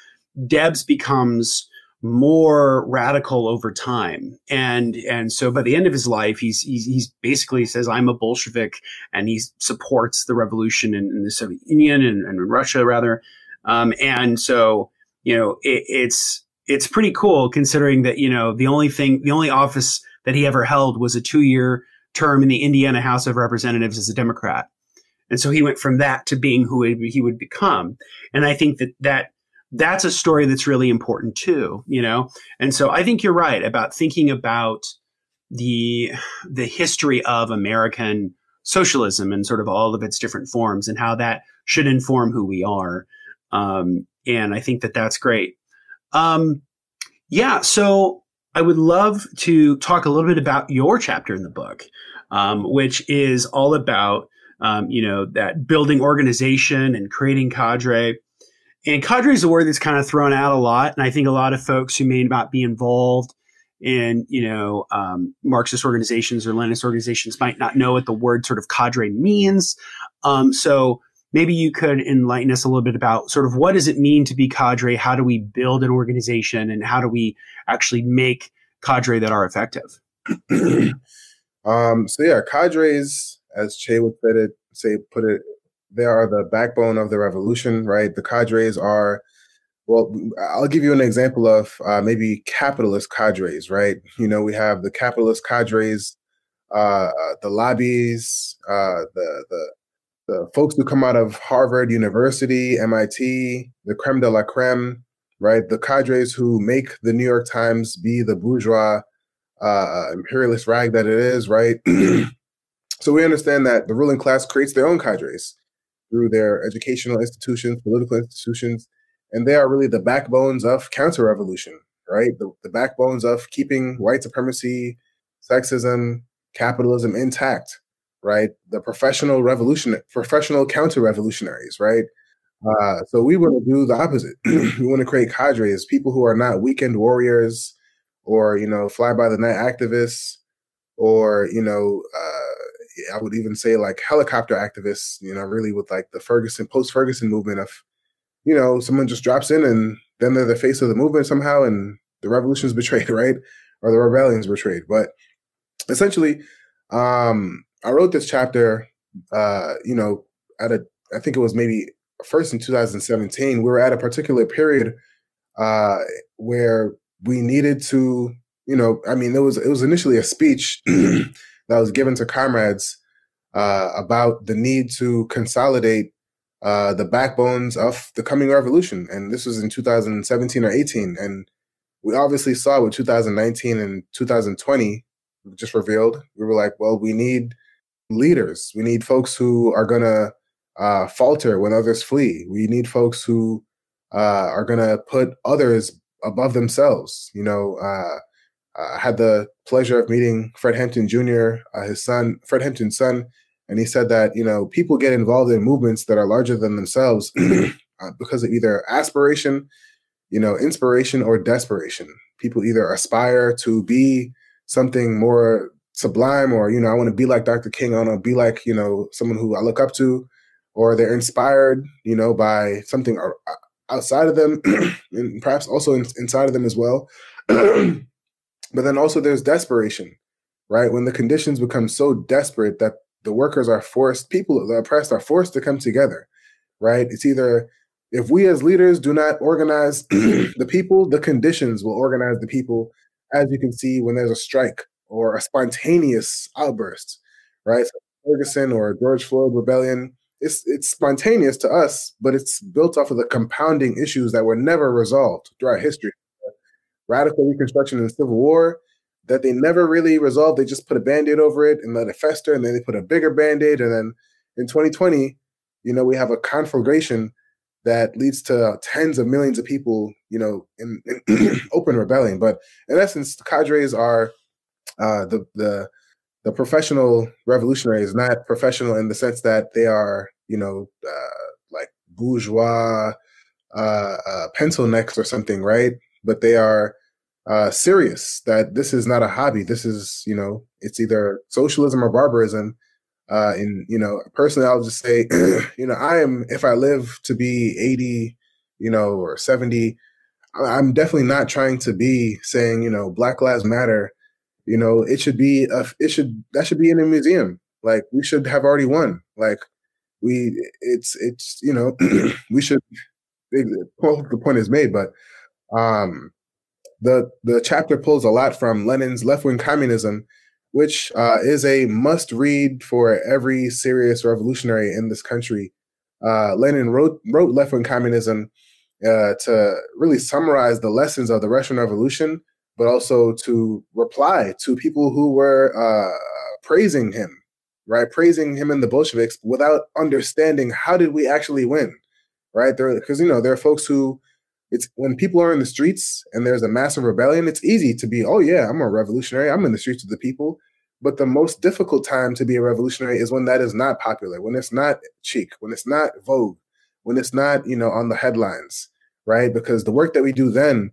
Speaker 3: Debs becomes more radical over time and and so by the end of his life he's he's, he's basically says i'm a bolshevik and he supports the revolution in, in the soviet union and, and in russia rather um, and so you know it, it's it's pretty cool considering that you know the only thing the only office that he ever held was a two year term in the Indiana House of Representatives as a Democrat. And so he went from that to being who he would become. And I think that that that's a story that's really important too, you know? And so I think you're right about thinking about the the history of American socialism and sort of all of its different forms and how that should inform who we are. Um, and I think that that's great. Um, yeah, so I would love to talk a little bit about your chapter in the book, um, which is all about um, you know that building organization and creating cadre. And cadre is a word that's kind of thrown out a lot, and I think a lot of folks who may not be involved in you know um, Marxist organizations or Leninist organizations might not know what the word sort of cadre means. Um, so maybe you could enlighten us a little bit about sort of what does it mean to be cadre? How do we build an organization and how do we actually make cadre that are effective? [clears throat]
Speaker 2: um, so yeah, cadres, as Che would put it, say put it, they are the backbone of the revolution, right? The cadres are, well, I'll give you an example of uh, maybe capitalist cadres, right? You know, we have the capitalist cadres, uh, uh the lobbies, uh, the the the folks who come out of Harvard University, MIT, the creme de la creme, right? The cadres who make the New York Times be the bourgeois uh, imperialist rag that it is, right? [clears throat] so we understand that the ruling class creates their own cadres through their educational institutions, political institutions, and they are really the backbones of counter-revolution, right? The, the backbones of keeping white supremacy, sexism, capitalism intact right? The professional revolution, professional counter revolutionaries, right? Uh, so we want to do the opposite. [clears throat] we want to create cadres, people who are not weekend warriors or, you know, fly by the night activists or, you know, uh, I would even say like helicopter activists, you know, really with like the Ferguson, post Ferguson movement of, you know, someone just drops in and then they're the face of the movement somehow and the revolution is betrayed, [laughs] right? Or the rebellion's betrayed. But essentially, um, I wrote this chapter, uh, you know, at a, I think it was maybe first in 2017. We were at a particular period uh, where we needed to, you know, I mean, it was it was initially a speech [clears throat] that was given to comrades uh, about the need to consolidate uh, the backbones of the coming revolution, and this was in 2017 or 18, and we obviously saw what 2019 and 2020 just revealed. We were like, well, we need leaders. We need folks who are going to uh, falter when others flee. We need folks who uh, are going to put others above themselves. You know, uh, I had the pleasure of meeting Fred Hampton Jr., uh, his son, Fred Hampton's son, and he said that you know people get involved in movements that are larger than themselves [clears throat] uh, because of either aspiration, you know, inspiration or desperation. People either aspire to be something more sublime or you know i want to be like dr king. I want to be like you know someone who i look up to. Or they're inspired you know by something uh, outside of them [clears throat] and perhaps also in, inside of them as well. [clears throat] But then also there's desperation right? When the conditions become so desperate that the workers are forced, people, the oppressed are forced to come together, right? It's either if we as leaders do not organize [clears throat] the people, the conditions will organize the people, as you can see when there's a strike or a spontaneous outburst, right? So Ferguson or George Floyd rebellion, it's it's spontaneous to us, but it's built off of the compounding issues that were never resolved throughout history. Radical Reconstruction and Civil War, that they never really resolved. They just put a band-aid over it and let it fester, and then they put a bigger band-aid. And then in 2020, you know, we have a conflagration that leads to tens of millions of people, you know, in, in [clears throat] open rebellion. But in essence, the cadres are uh, the the the professional revolutionary is not professional in the sense that they are, you know, uh, like bourgeois uh, uh, pencil necks or something, right? But they are uh, serious that this is not a hobby. This is, you know, it's either socialism or barbarism. Uh, and you know, personally, I'll just say, [clears throat] you know, I am if I live to be eighty, you know, or seventy, I'm definitely not trying to be saying, you know, Black Lives Matter. You know, it should be a, it should that should be in a museum. Like we should have already won. Like we, it's it's you know, [clears throat] we should. the point is made, but um, the the chapter pulls a lot from Lenin's left wing communism, which uh, is a must read for every serious revolutionary in this country. Uh, Lenin wrote wrote left wing communism uh, to really summarize the lessons of the Russian Revolution, but also to reply to people who were uh, praising him, right, praising him and the Bolsheviks without understanding how did we actually win, right? Because you know there are folks who it's when people are in the streets and there's a massive rebellion, it's easy to be, oh yeah, I'm a revolutionary. I'm in the streets of the people. But the most difficult time to be a revolutionary is when that is not popular, when it's not chic, when it's not vogue, when it's not, you know, on the headlines, right? Because the work that we do then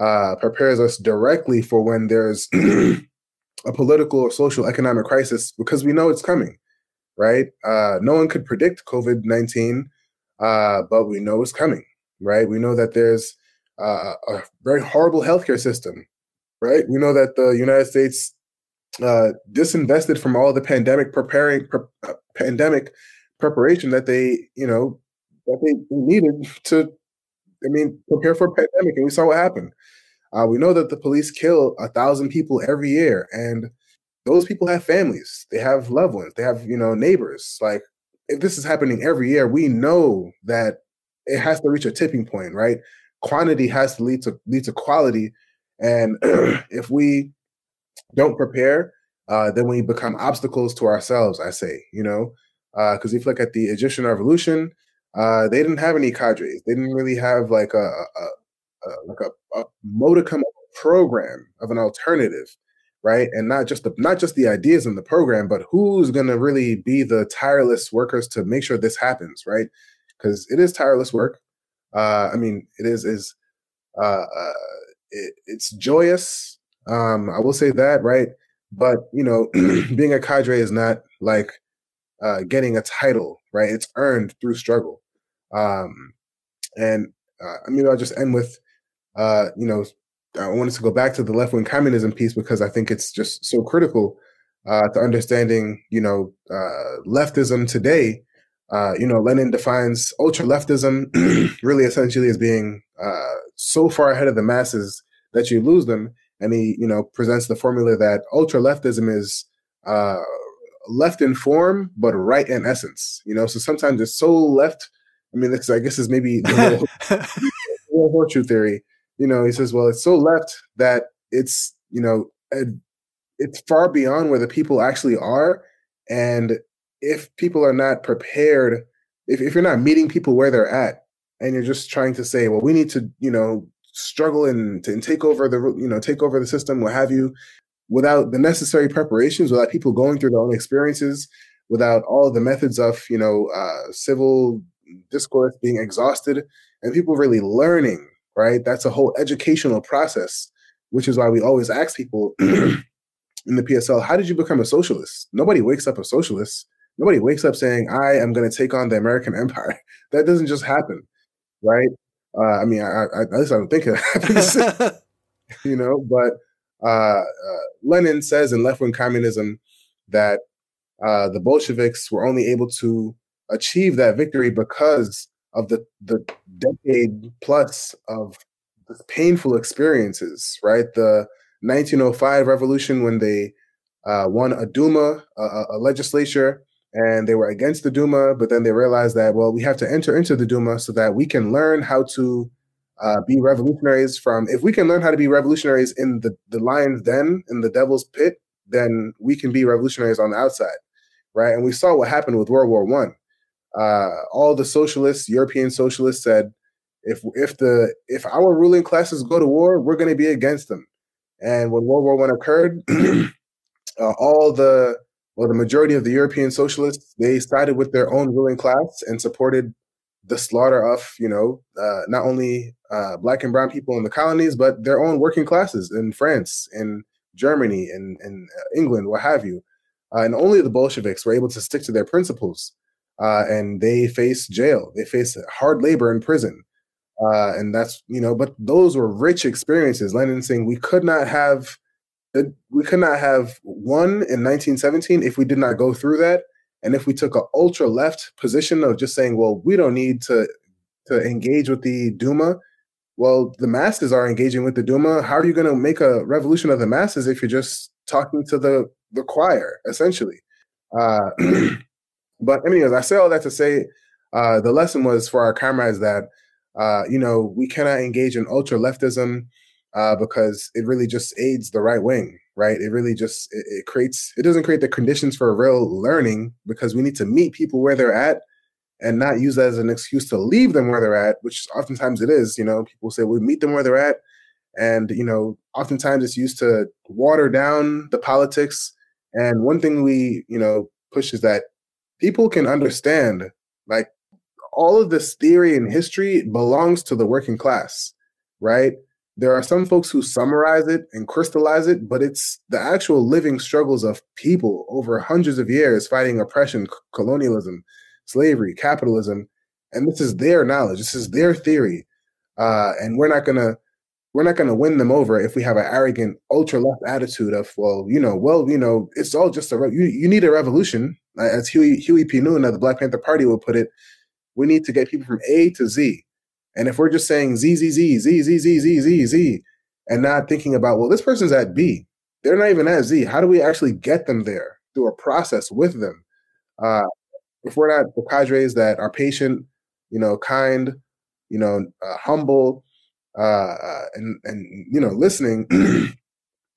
Speaker 2: uh, prepares us directly for when there's [clears throat] a political or social economic crisis because we know it's coming, right? Uh, no one could predict COVID 19, uh, but we know it's coming right? We know that there's uh, a very horrible healthcare system, right? We know that the United States uh, disinvested from all the pandemic preparing pre- uh, pandemic preparation that they, you know, that they needed to, I mean, prepare for a pandemic, and we saw what happened. Uh, we know that the police kill a thousand people every year, and those people have families, they have loved ones, they have, you know, neighbors. Like, if this is happening every year, we know that it has to reach a tipping point, right? Quantity has to lead to lead to quality, and [clears throat] if we don't prepare, uh, then we become obstacles to ourselves. I say, you know, because uh, if you look at the Egyptian Revolution, uh, they didn't have any cadres. They didn't really have like a, a, a like a, a modicum program of an alternative, right? And not just the not just the ideas in the program, but who's going to really be the tireless workers to make sure this happens, right? because it is tireless work. Uh, I mean, it is is uh, uh, it, it's joyous. Um, I will say that, right? But you know, [clears throat] being a cadre is not like uh, getting a title, right? It's earned through struggle. Um, and uh, I mean, I'll just end with, uh, you know, I wanted to go back to the left wing communism piece because I think it's just so critical uh, to understanding, you know, uh, leftism today uh, you know, Lenin defines ultra leftism [clears throat] really essentially as being uh, so far ahead of the masses that you lose them. And he, you know, presents the formula that ultra leftism is uh, left in form, but right in essence. You know, so sometimes it's so left. I mean, this, I guess is maybe the [laughs] whole, horseshoe theory. You know, he says, well, it's so left that it's, you know, it's far beyond where the people actually are. And if people are not prepared, if, if you're not meeting people where they're at, and you're just trying to say, well, we need to, you know, struggle and, and take over the, you know, take over the system, what have you, without the necessary preparations, without people going through their own experiences, without all the methods of, you know, uh, civil discourse being exhausted, and people really learning, right? That's a whole educational process, which is why we always ask people [clears throat] in the PSL, how did you become a socialist? Nobody wakes up a socialist Nobody wakes up saying, I am going to take on the American empire. [laughs] That doesn't just happen, right? Uh, I mean, I, I, at least I don't think it [laughs] happens, [laughs] you know, but uh, uh, Lenin says in left wing communism that uh, the Bolsheviks were only able to achieve that victory because of the the decade plus of painful experiences, right? The 1905 revolution when they uh, won a Duma, a, a, legislature, and they were against the Duma, but then they realized that well, we have to enter into the Duma so that we can learn how to uh, be revolutionaries. From if we can learn how to be revolutionaries in the the lion's den in the devil's pit, then we can be revolutionaries on the outside, right? And we saw what happened with World War One. Uh, all the socialists, European socialists, said if if the if our ruling classes go to war, we're going to be against them. And when World War One occurred, [clears throat] uh, all the well, the majority of the European socialists they sided with their own ruling class and supported the slaughter of you know uh, not only uh, black and brown people in the colonies, but their own working classes in France, in Germany, in, in England, what have you. Uh, and only the Bolsheviks were able to stick to their principles. Uh, and they faced jail. They faced hard labor in prison. Uh, and that's you know, but those were rich experiences. Lenin saying we could not have we could not have won in 1917 if we did not go through that, and if we took an ultra left position of just saying, well, we don't need to to engage with the Duma. Well, the masses are engaging with the Duma. How are you going to make a revolution of the masses if you're just talking to the the choir, essentially? Uh, [clears throat] but anyways, I say all that to say uh, the lesson was for our comrades that uh, you know, we cannot engage in ultra leftism uh, because it really just aids the right wing, right? It really just it, it, creates it doesn't create the conditions for real learning because we need to meet people where they're at and not use that as an excuse to leave them where they're at, which oftentimes it is. You know, people say we meet them where they're at, and you know, oftentimes it's used to water down the politics. And one thing we you know push is that people can understand like all of this theory and history belongs to the working class, right? There are some folks who summarize it and crystallize it, but it's the actual living struggles of people over hundreds of years fighting oppression, c- colonialism, slavery, capitalism, and this is their knowledge. This is their theory, uh, and we're not gonna we're not gonna win them over if we have an arrogant ultra left attitude of well, you know, well, you know, it's all just a re- you, you need a revolution, as Huey Huey P. Newton of the Black Panther Party would put it we need to get people from A to Z. And if we're just saying Z, Z, Z, Z, Z, Z, Z, Z, Z, and not thinking about, well, this person's at B, they're not even at Z. How do we actually get them there through a process with them? Uh, if we're not the cadres that are patient, you know, kind, you know, uh, humble, uh, uh and and you know, listening, [clears throat]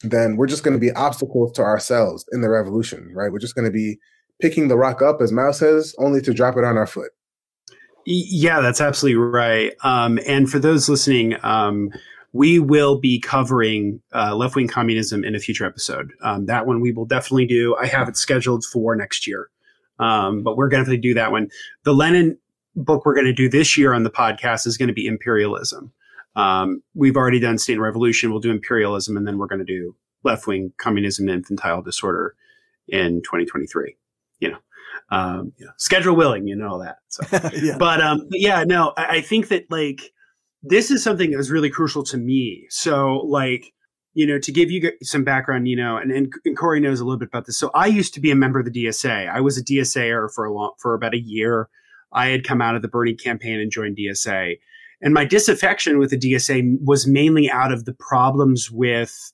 Speaker 2: then we're just going to be obstacles to ourselves in the revolution, right? We're just going to be picking the rock up, as Mao says, only to drop it on our foot.
Speaker 3: Yeah, that's absolutely right. Um, and for those listening, um, we will be covering uh, left wing communism in a future episode. Um, that one we will definitely do. I have it scheduled for next year, um, but we're going to do that one. The Lenin book we're going to do this year on the podcast is going to be imperialism. Um, we've already done state and revolution. We'll do imperialism, and then we're going to do left wing communism and infantile disorder in 2023. You know um, you know, schedule willing, you know that. So, [laughs] yeah. but um, yeah, no, I, I think that like this is something that was really crucial to me. So like you know, to give you some background, you know, and, and, and, Cory knows a little bit about this. So I used to be a member of the DSA. I was a DSAer for a long, for about a year. I had come out of the Bernie campaign and joined DSA. And my disaffection with the DSA was mainly out of the problems with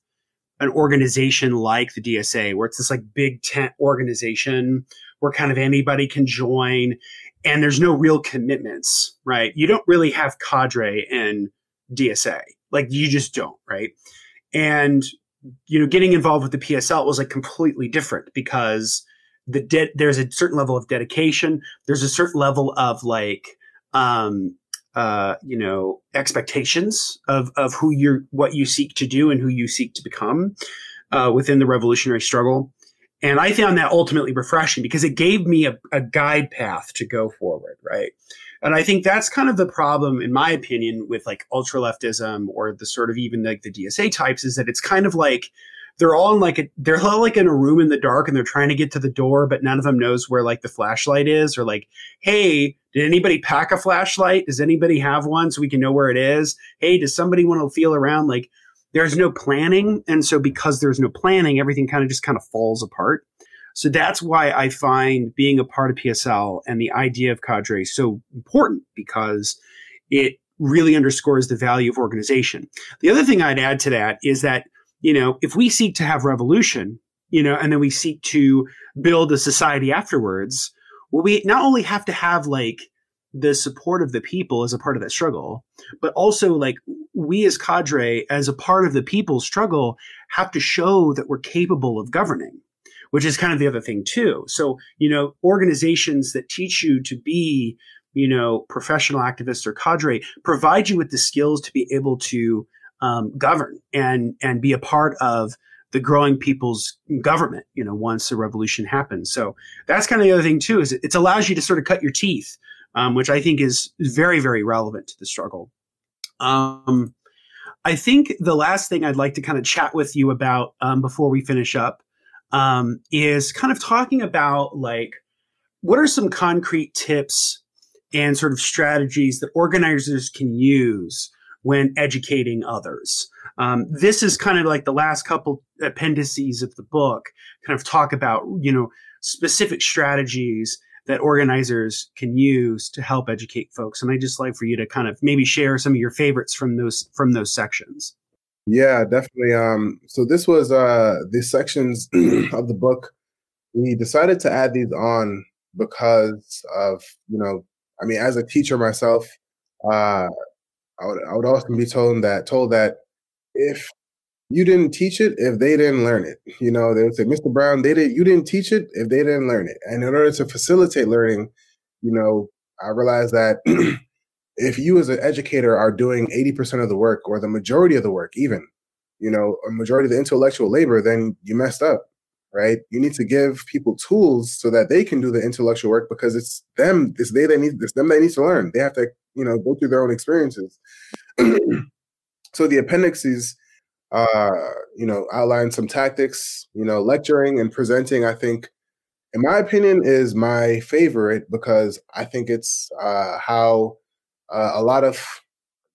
Speaker 3: an organization like the DSA, where it's this like big tent organization where kind of anybody can join and there's no real commitments, right? You don't really have cadre in DSA. Like you just don't, right? And you know, getting involved with the PSL was like completely different because the de- there's a certain level of dedication, there's a certain level of like um uh you know expectations of of who you're what you seek to do and who you seek to become uh within the revolutionary struggle and I found that ultimately refreshing because it gave me a, a guide path to go forward, right? And I think that's kind of the problem, in my opinion, with like ultra leftism or the sort of even like the DSA types is that it's kind of like they're all in like a, they're all like in a room in the dark and they're trying to get to the door, but none of them knows where like the flashlight is or like, hey, did anybody pack a flashlight? Does anybody have one so we can know where it is? Hey, does somebody want to feel around? Like there's no planning. And so because there's no planning, everything kind of just kind of falls apart. So that's why I find being a part of PSL and the idea of cadre so important because it really underscores the value of organization. The other thing I'd add to that is that, you know, if we seek to have revolution, you know, and then we seek to build a society afterwards, well, we not only have to have like the support of the people as a part of that struggle, but also like we as cadre, as a part of the people's struggle, have to show that we're capable of governing, which is kind of the other thing too. So, you know, organizations that teach you to be, you know, professional activists or cadre provide you with the skills to be able to um, govern and and be a part of the growing people's government, you know, once the revolution happens. So that's kind of the other thing too, is it, it allows you to sort of cut your teeth, um, which I think is very, very relevant to the struggle. Um, I think the last thing I'd like to kind of chat with you about um, before we finish up um, is kind of talking about like what are some concrete tips and sort of strategies that organizers can use when educating others. Um, this is kind of like the last couple appendices of the book kind of talk about, you know, specific strategies that organizers can use to help educate folks. And I just like for you to kind of maybe share some of your favorites from those from those sections.
Speaker 2: Yeah, definitely. Um, so this was uh these sections [clears throat] of the book. We decided to add these on because of, you know, I mean, as a teacher myself, uh I would I would often be told that told that if you didn't teach it if they didn't learn it. You know, they would say, Mr. Brown, they did you didn't teach it if they didn't learn it. And in order to facilitate learning, you know, I realized that [clears throat] if you as an educator are doing 80% of the work or the majority of the work, even, you know, a majority of the intellectual labor, then you messed up. Right. You need to give people tools so that they can do the intellectual work because it's them, it's they that need it's them that need to learn. They have to, you know, go through their own experiences. [clears throat] so the appendices uh, you know, outline some tactics. You know, lecturing and presenting, I think, in my opinion, is my favorite because I think it's uh, how uh, a lot of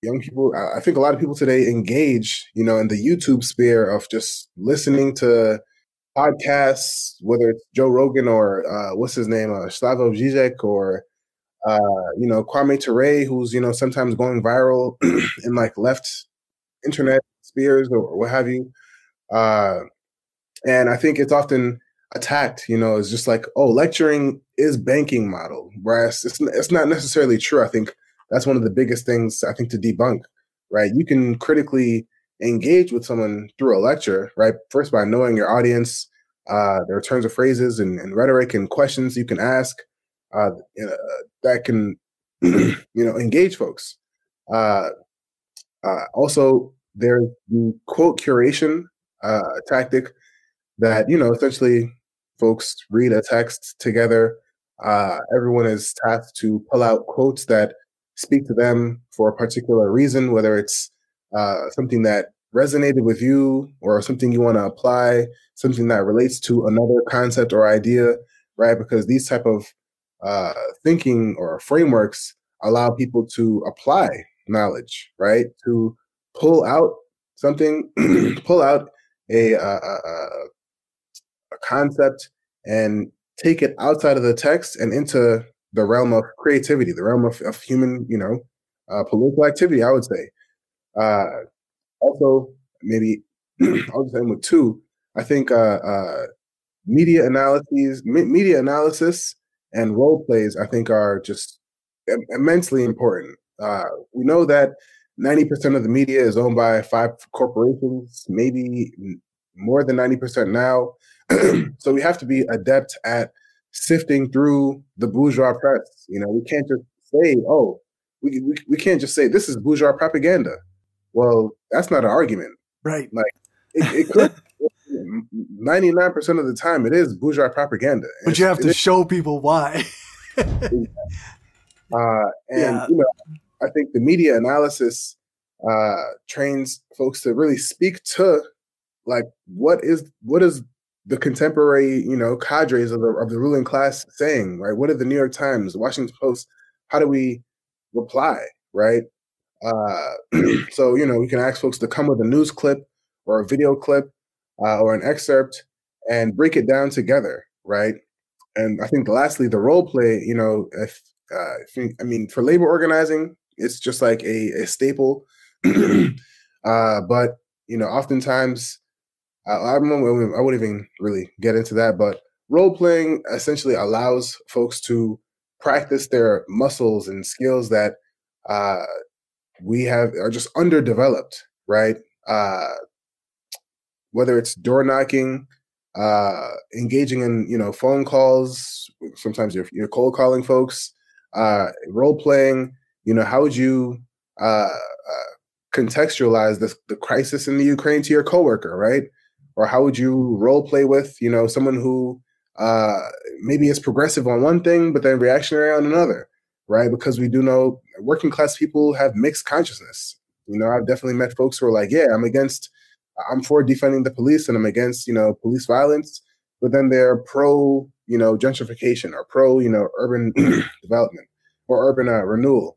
Speaker 2: young people, I think a lot of people today engage, you know, in the YouTube sphere of just listening to podcasts, whether it's Joe Rogan or uh, what's his name, uh, Slavoj Žižek or uh, you know Kwame Ture, who's you know sometimes going viral [clears throat] in like left internet Spears or what have you. Uh, and I think it's often attacked, you know, it's just like, oh, lecturing is banking model, whereas it's, it's not necessarily true. I think that's one of the biggest things I think to debunk, right? You can critically engage with someone through a lecture, right? First by knowing your audience, uh, there are terms of phrases and, and rhetoric and questions you can ask uh, that can, [clears throat] you know, engage folks. Uh, uh, also, there's the quote curation uh, tactic that you know essentially folks read a text together. Uh, everyone is tasked to pull out quotes that speak to them for a particular reason, whether it's uh, something that resonated with you or something you want to apply, something that relates to another concept or idea, right? Because these type of uh, thinking or frameworks allow people to apply knowledge, right? To pull out something, [clears throat] pull out a, a, a, a concept and take it outside of the text and into the realm of creativity, the realm of, of human, you know, uh, political activity. I would say. Uh, also, maybe [clears throat] I'll just end with two. I think uh, uh media analyses, media analysis, and role plays. I think are just immensely important. Uh, we know that 90% of the media is owned by five corporations, maybe more than 90% now. [clears throat] so we have to be adept at sifting through the bourgeois press. You know, we can't just say, oh, we, we, we can't just say this is bourgeois propaganda. Well, that's not an argument.
Speaker 1: Right.
Speaker 2: Like it, it could [laughs] 99% of the time it is bourgeois propaganda.
Speaker 1: But you have to show people why. [laughs]
Speaker 2: uh, and yeah. you know, I think the media analysis uh, trains folks to really speak to like what is what is the contemporary you know cadres of the of the ruling class saying right? What are the New York Times, the Washington Post? How do we reply right? Uh, [clears throat] so you know we can ask folks to come with a news clip or a video clip uh, or an excerpt and break it down together right? And I think lastly, the role play, you know, if, uh, if, I mean, for labor organizing, it's just like a, a staple. [clears throat] uh, but, you know, oftentimes, I, I, I wouldn't even really get into that, but role playing essentially allows folks to practice their muscles and skills that uh, we have are just underdeveloped, right? Uh, whether it's door knocking, uh, engaging in you know phone calls, sometimes you're, you're cold calling folks, uh, role playing. You know, how would you uh, uh, contextualize the, the crisis in the Ukraine to your coworker, right? Or how would you role play with you know someone who uh, maybe is progressive on one thing, but then reactionary on another, right? Because we do know working class people have mixed consciousness. You know, I've definitely met folks who are like, yeah, I'm against, I'm for defunding the police and I'm against, you know, police violence, but then they're pro, you know, gentrification or pro, you know, urban [clears throat] development or urban uh, renewal.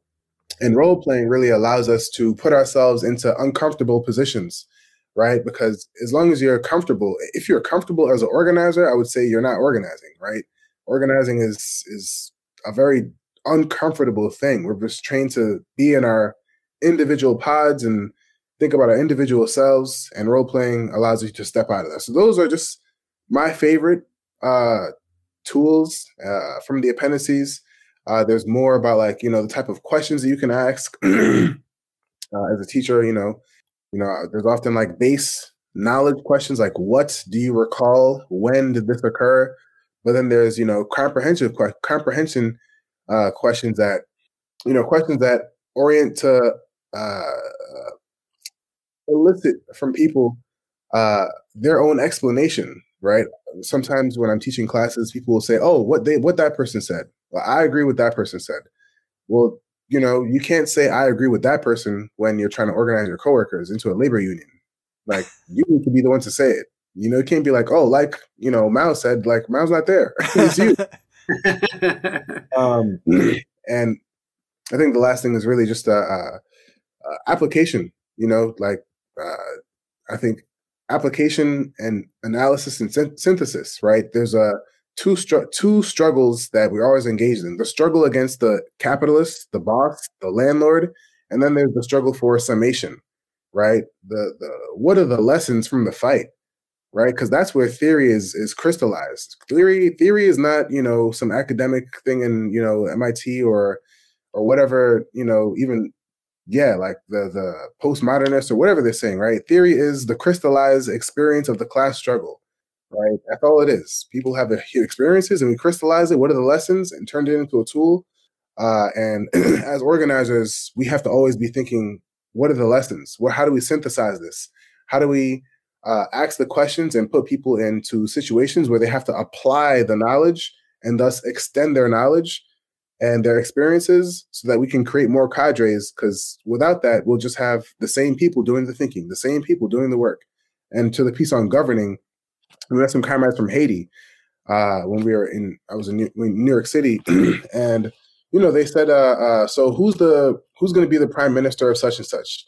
Speaker 2: And role playing really allows us to put ourselves into uncomfortable positions right? Because as long as you're comfortable, if you're comfortable as an organizer, I would say you're not organizing, right? Organizing is is a very uncomfortable thing. We're just trained to be in our individual pods and think about our individual selves, and role playing allows you to step out of that. So those are just my favorite uh, tools uh, from the appendices. Uh, there's more about like you know the type of questions that you can ask [clears throat] uh, as a teacher. You know, you know, there's often like base knowledge questions like what do you recall? When did this occur? But then there's, you know, comprehensive comprehension uh, questions that, you know, questions that orient to uh, elicit from people uh, their own explanation, right? Sometimes when I'm teaching classes, people will say, "Oh, what they what that person said." Well, I agree with that person said. Well, you know, you can't say I agree with that person when you're trying to organize your coworkers into a labor union. Like you need to be the one to say it. You know, it can't be like, oh, like you know, Mao said, like Mao's not there. [laughs] it's you. [laughs] um, and I think the last thing is really just a, a, a application. You know, like uh, I think application and analysis and synthesis. Right? There's a two str- two struggles that we're always engaged in: the struggle against the capitalist, the boss, the landlord, and then there's the struggle for summation. Right? The the what are the lessons from the fight? Right? Because that's where theory is is crystallized. Theory theory is not you know some academic thing in you know MIT or or whatever you know even yeah, like the the postmodernists or whatever they're saying, right? Theory is the crystallized experience of the class struggle right? That's all it is. People have [laughs] experiences and we crystallize it. What are the lessons and turned it into a tool? Uh, and [clears throat] as organizers, we have to always be thinking, what are the lessons? What, how do we synthesize this? How do we uh, ask the questions and put people into situations where they have to apply the knowledge and thus extend their knowledge and their experiences so that we can create more cadres? Because without that, we'll just have the same people doing the thinking, the same people doing the work. And to the piece on governing, we met some comrades from Haiti uh, when we were in. I was in New, New York City, [clears throat] and you know they said, uh, uh, "So who's the who's going to be the prime minister of such and such?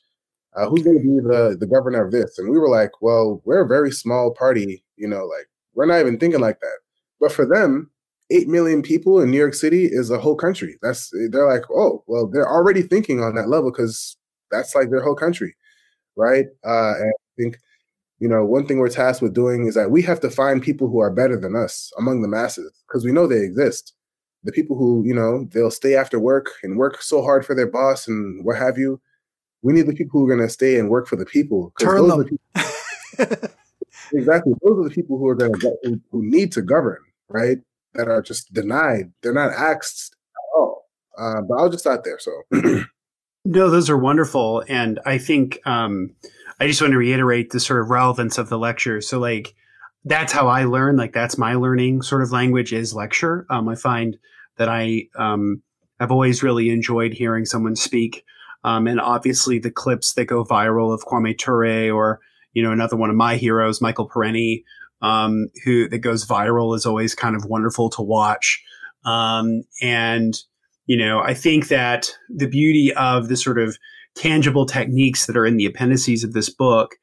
Speaker 2: Uh, who's going to be the the governor of this?" And we were like, "Well, we're a very small party. You know, like we're not even thinking like that." But for them, eight million people in New York City is a whole country. That's they're like, oh, well, they're already thinking on that level because that's like their whole country, right? Uh, and I think you know, one thing we're tasked with doing is that we have to find people who are better than us among the masses because we know they exist. The people who, you know, they'll stay after work and work so hard for their boss and what have you. We need the people who are going to stay and work for the people.
Speaker 1: Turn them.
Speaker 2: People, [laughs] exactly. Those are the people who are going to who, who need to govern, right? That are just denied. They're not asked at all. Uh, but I'll just start there. So. [clears throat]
Speaker 3: no, those are wonderful, and I think um, I just want to reiterate the sort of relevance of the lecture. So like that's how I learn. Like that's my learning sort of language is lecture. Um, I find that I um, I've always really enjoyed hearing someone speak. Um, and obviously the clips that go viral of Kwame Ture or you know another one of my heroes, Michael Parenti, um, who that goes viral is always kind of wonderful to watch. Um, and you know I think that the beauty of the sort of tangible techniques that are in the appendices of this book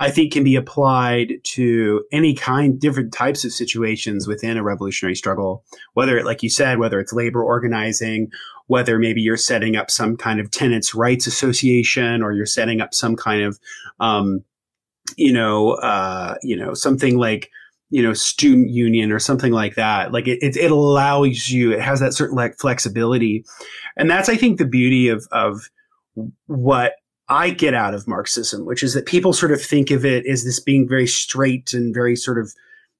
Speaker 3: I think can be applied to any kind, different types of situations within a revolutionary struggle. Whether it, like you said, whether it's labor organizing, whether maybe you're setting up some kind of tenants' rights association, or you're setting up some kind of, um, you know, uh, you know, something like you know student union or something like that like it, it, it allows you it has that certain like flexibility and that's i think the beauty of of what I get out of Marxism, which is that people sort of think of it as this being very straight and very sort of,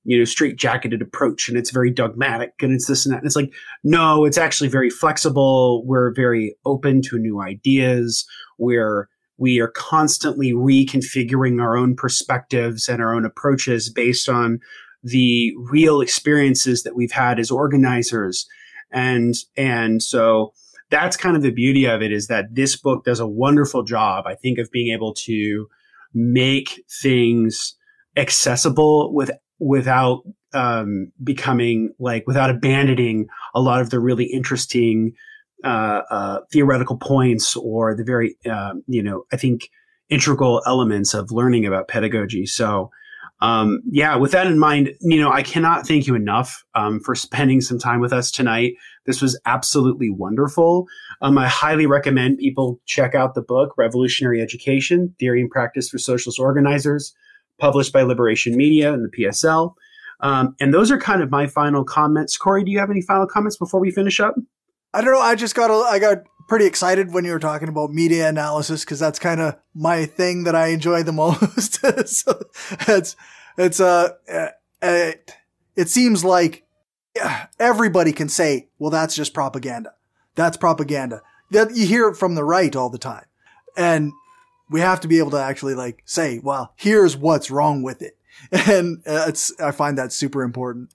Speaker 3: you know, straight jacketed approach. And it's very dogmatic and it's this and that. And it's like, no, it's actually very flexible. We're very open to new ideas. We're, we are constantly reconfiguring our own perspectives and our own approaches based on the real experiences that we've had as organizers. And, and so, that's kind of the beauty of it is that this book does a wonderful job, I think, of being able to make things accessible with without um, becoming like without abandoning a lot of the really interesting uh, uh, theoretical points or the very uh, you know I think integral elements of learning about pedagogy. So um, yeah, with that in mind, you know, I cannot thank you enough um, for spending some time with us tonight. This was absolutely wonderful. Um, I highly recommend people check out the book, Revolutionary Education Theory and Practice for Socialist Organizers, published by Liberation Media and the PSL. Um, and those are kind of my final comments. Cory, do you have any final comments before we finish up?
Speaker 1: I don't know. I just got a, I got pretty excited when you were talking about media analysis because that's kind of my thing that I enjoy the [laughs] most. so it's it's uh, it, it seems like everybody can say, well, that's just propaganda. That's propaganda. That you hear it from the right all the time, and we have to be able to actually like say, well, here's what's wrong with it, [laughs] and uh, it's I find that super important.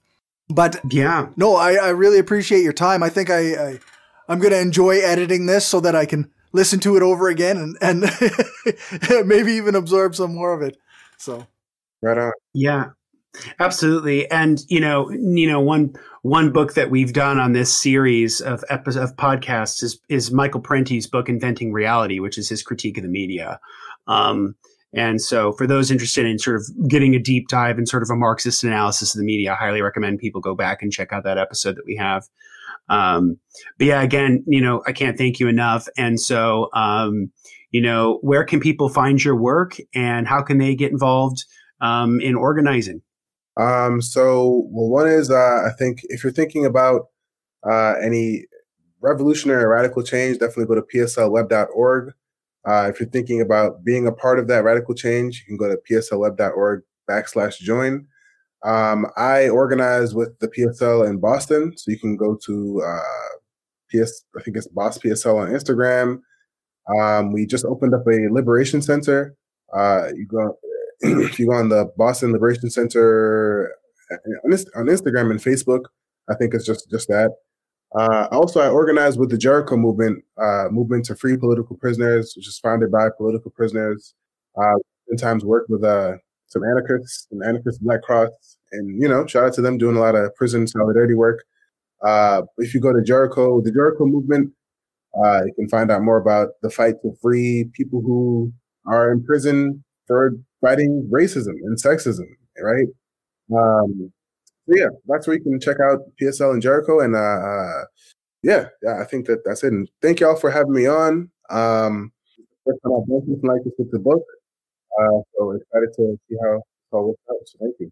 Speaker 1: But
Speaker 3: yeah,
Speaker 1: no, I, I really appreciate your time. I think I, I I'm going to enjoy editing this so that I can listen to it over again and, and [laughs] maybe even absorb some more of it. So,
Speaker 2: right on.
Speaker 3: Yeah, absolutely. And, you know, you know, one, one book that we've done on this series of episodes of podcasts is, is Michael Parenti's book, Inventing Reality, which is his critique of the media. Um, and so for those interested in sort of getting a deep dive and sort of a Marxist analysis of the media, I highly recommend people go back and check out that episode that we have. Um, but yeah, again, you know, I can't thank you enough. And so, um, you know, where can people find your work and how can they get involved um, in organizing?
Speaker 2: Um, so, well, one is uh, I think if you're thinking about uh, any revolutionary radical change, definitely go to pslweb.org. Uh, if you're thinking about being a part of that radical change, you can go to pslweb.org backslash join. Um, I organize with the PSL in Boston, so you can go to uh, PS. I think it's Boss PSL on Instagram. Um, we just opened up a Liberation Center. Uh, you go if [clears throat] you go on the Boston Liberation Center on Instagram and Facebook. I think it's just just that. Uh, also, I organize with the Jericho movement, uh, movement to free political prisoners, which is founded by political prisoners. Uh, sometimes work with uh, some anarchists, some anarchist Black Cross, and you know, shout out to them doing a lot of prison solidarity work. Uh, if you go to Jericho, the Jericho movement, uh, you can find out more about the fight to free people who are in prison for fighting racism and sexism, right? Um, so yeah, that's where you can check out PSL and Jericho, and uh, uh, yeah, yeah, I think that that's it. And thank y'all for having me on. Um, first time I've done something like this with the book. Uh, so excited to see how it all works out. So thank you.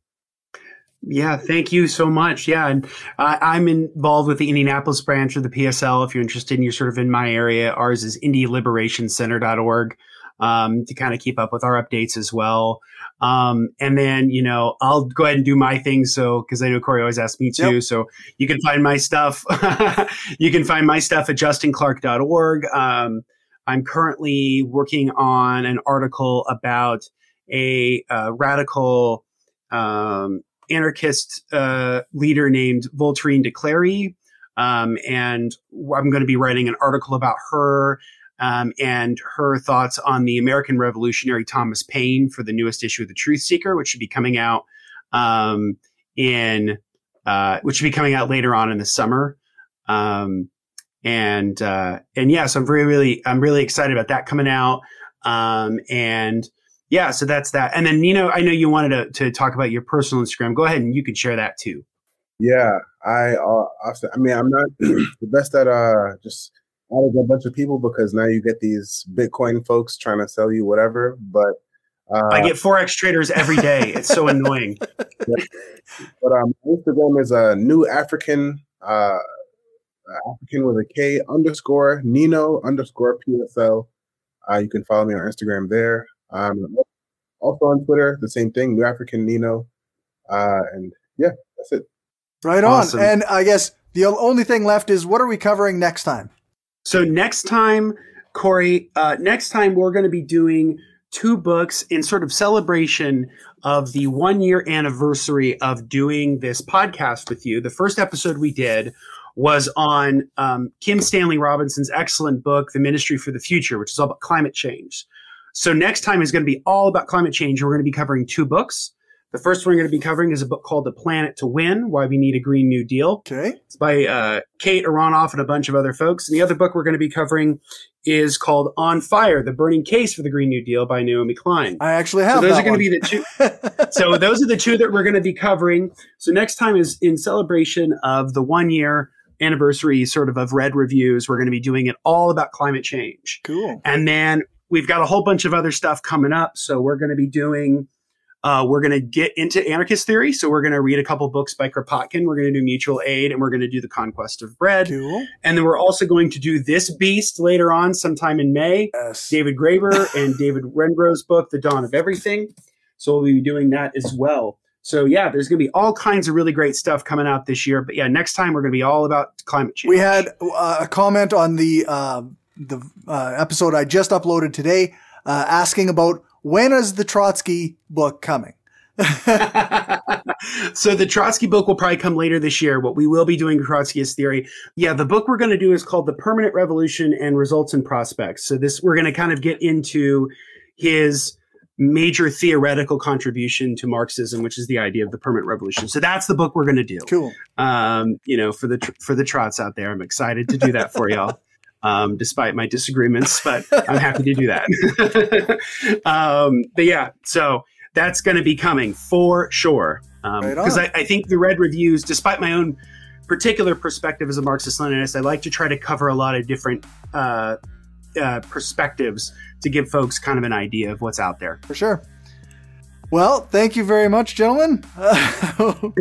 Speaker 3: Yeah, thank you so much. Yeah, and uh, I'm involved with the Indianapolis branch of the PSL. If you're interested and you're sort of in my area, ours is indialiberationcenter.org um, to kind of keep up with our updates as well. Um, and then, you know, I'll go ahead and do my thing. So, cause I know Cory always asks me to. Yep. So you can find my stuff. [laughs] you can find my stuff at justinclark.org. Um, I'm currently working on an article about a uh, radical um, anarchist uh, leader named Voltairine de Cleyre. Um, and I'm going to be writing an article about her um, and her thoughts on the American revolutionary Thomas Paine for the newest issue of the Truth Seeker, which should be coming out um, in uh, which should be coming out later on in the summer. Um, and uh, and yeah, so I'm really really I'm really excited about that coming out. Um, and yeah, so that's that. And then Nino, I know you wanted to, to talk about your personal Instagram. Go ahead and you could share that too.
Speaker 2: Yeah, I uh, I mean I'm not [clears throat] the best at uh just adding a bunch of people because now you get these Bitcoin folks trying to sell you whatever. But
Speaker 3: uh, I get forex traders every day. It's so annoying. [laughs]
Speaker 2: But um, Instagram is a new African uh African with a K underscore Nino underscore PSL. Uh, you can follow me on Instagram there. Um, also on Twitter, the same thing, New African Nino. Uh, and yeah, that's it.
Speaker 1: Right awesome. on. And I guess the only thing left is what are we covering next time?
Speaker 3: So next time, Cory, uh, next time we're going to be doing two books in sort of celebration of the one year anniversary of doing this podcast with you. The first episode we did was on um, Kim Stanley Robinson's excellent book, The Ministry for the Future, which is all about climate change. So next time is going to be all about climate change. We're going to be covering two books. The first one we're going to be covering is a book called The Planet to Win Why We Need a Green New Deal.
Speaker 1: Okay.
Speaker 3: It's by uh, Kate Aronoff and a bunch of other folks. And the other book we're going to be covering is called On Fire The Burning Case for the Green New Deal by Naomi Klein.
Speaker 1: I actually have.
Speaker 3: So those are
Speaker 1: going
Speaker 3: to be the two. [laughs] so those are the two that we're going to be covering. So next time is in celebration of the one year anniversary sort of of red reviews. We're going to be doing it all about climate change.
Speaker 1: Cool.
Speaker 3: And then we've got a whole bunch of other stuff coming up. So we're going to be doing uh, we're going to get into anarchist theory. So we're going to read a couple books by Kropotkin. We're going to do mutual aid and we're going to do the conquest of bread.
Speaker 1: Cool.
Speaker 3: And then we're also going to do this beast later on sometime in May.
Speaker 1: Yes.
Speaker 3: David Graeber and [laughs] David Wengrow's book, The Dawn of Everything. So we'll be doing that as well. So yeah, there's going to be all kinds of really great stuff coming out this year. But yeah, next time we're going to be all about climate change.
Speaker 1: We had uh, a comment on the uh, the uh, episode I just uploaded today, uh, asking about when is the Trotsky book coming? [laughs] [laughs]
Speaker 3: so the Trotsky book will probably come later this year. What we will be doing Trotskyist theory. Yeah, the book we're going to do is called The Permanent Revolution and Results and Prospects. So this we're going to kind of get into his major theoretical contribution to Marxism, which is the idea of the permanent revolution. So that's the book we're going to do.
Speaker 1: Cool.
Speaker 3: Um, you know, for the for the trots out there, I'm excited to do that for y'all [laughs] um, despite my disagreements, but I'm happy to do that. [laughs] um, but yeah, so that's going to be coming for sure. Because um, right I, I, think the red reviews, despite my own particular perspective as a Marxist Leninist, I like to try to cover a lot of different uh, uh, perspectives to give folks kind of an idea of what's out there.
Speaker 1: For sure. Well, thank you very much, gentlemen. [laughs]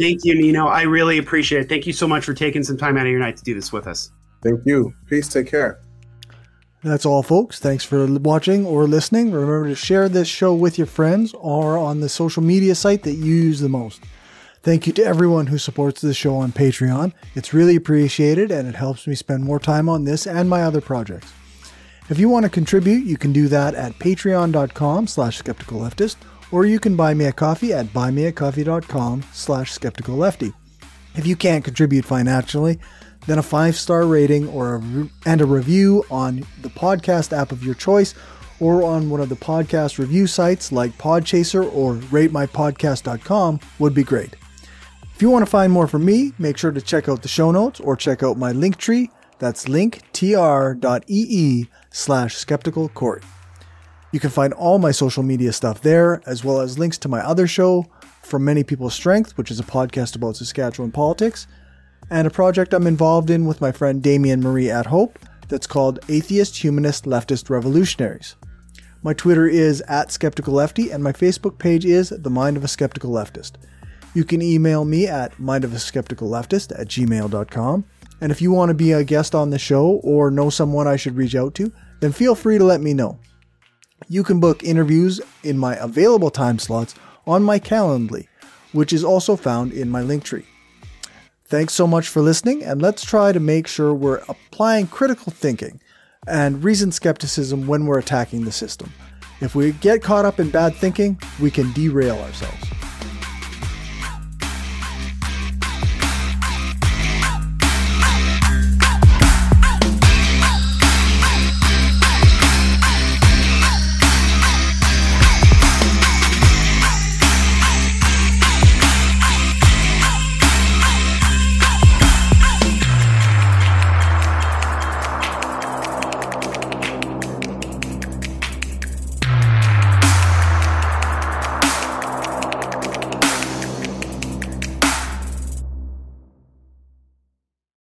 Speaker 3: thank you, Nino. I really appreciate it. Thank you so much for taking some time out of your night to do this with us.
Speaker 2: Thank you. Peace. Take care.
Speaker 1: That's all, folks. Thanks for watching or listening. Remember to share this show with your friends or on the social media site that you use the most. Thank you to everyone who supports the show on Patreon. It's really appreciated and it helps me spend more time on this and my other projects. If you want to contribute, you can do that at patreon.com slash skepticalleftist or you can buy me a coffee at buymeacoffee.com slash skepticallefty. If you can't contribute financially, then a five star rating or a re- and a review on the podcast app of your choice or on one of the podcast review sites like Podchaser or ratemypodcast.com would be great. If you want to find more from me, make sure to check out the show notes or check out my link tree. That's linktr.ee slash skeptical Cory. You can find all my social media stuff there, as well as links to my other show, From Many People's Strength, which is a podcast about Saskatchewan politics, and a project I'm involved in with my friend Damien Marie AtHope that's called Atheist Humanist Leftist Revolutionaries. My Twitter is at Skeptical Lefty, and my Facebook page is The Mind of a Skeptical Leftist. You can email me at mindofaskepticalleftist at gmail.com. And if you want to be a guest on the show or know someone I should reach out to, then feel free to let me know. You can book interviews in my available time slots on my Calendly, which is also found in my link tree. Thanks so much for listening, and let's try to make sure we're applying critical thinking and reasoned skepticism when we're attacking the system. If we get caught up in bad thinking, we can derail ourselves.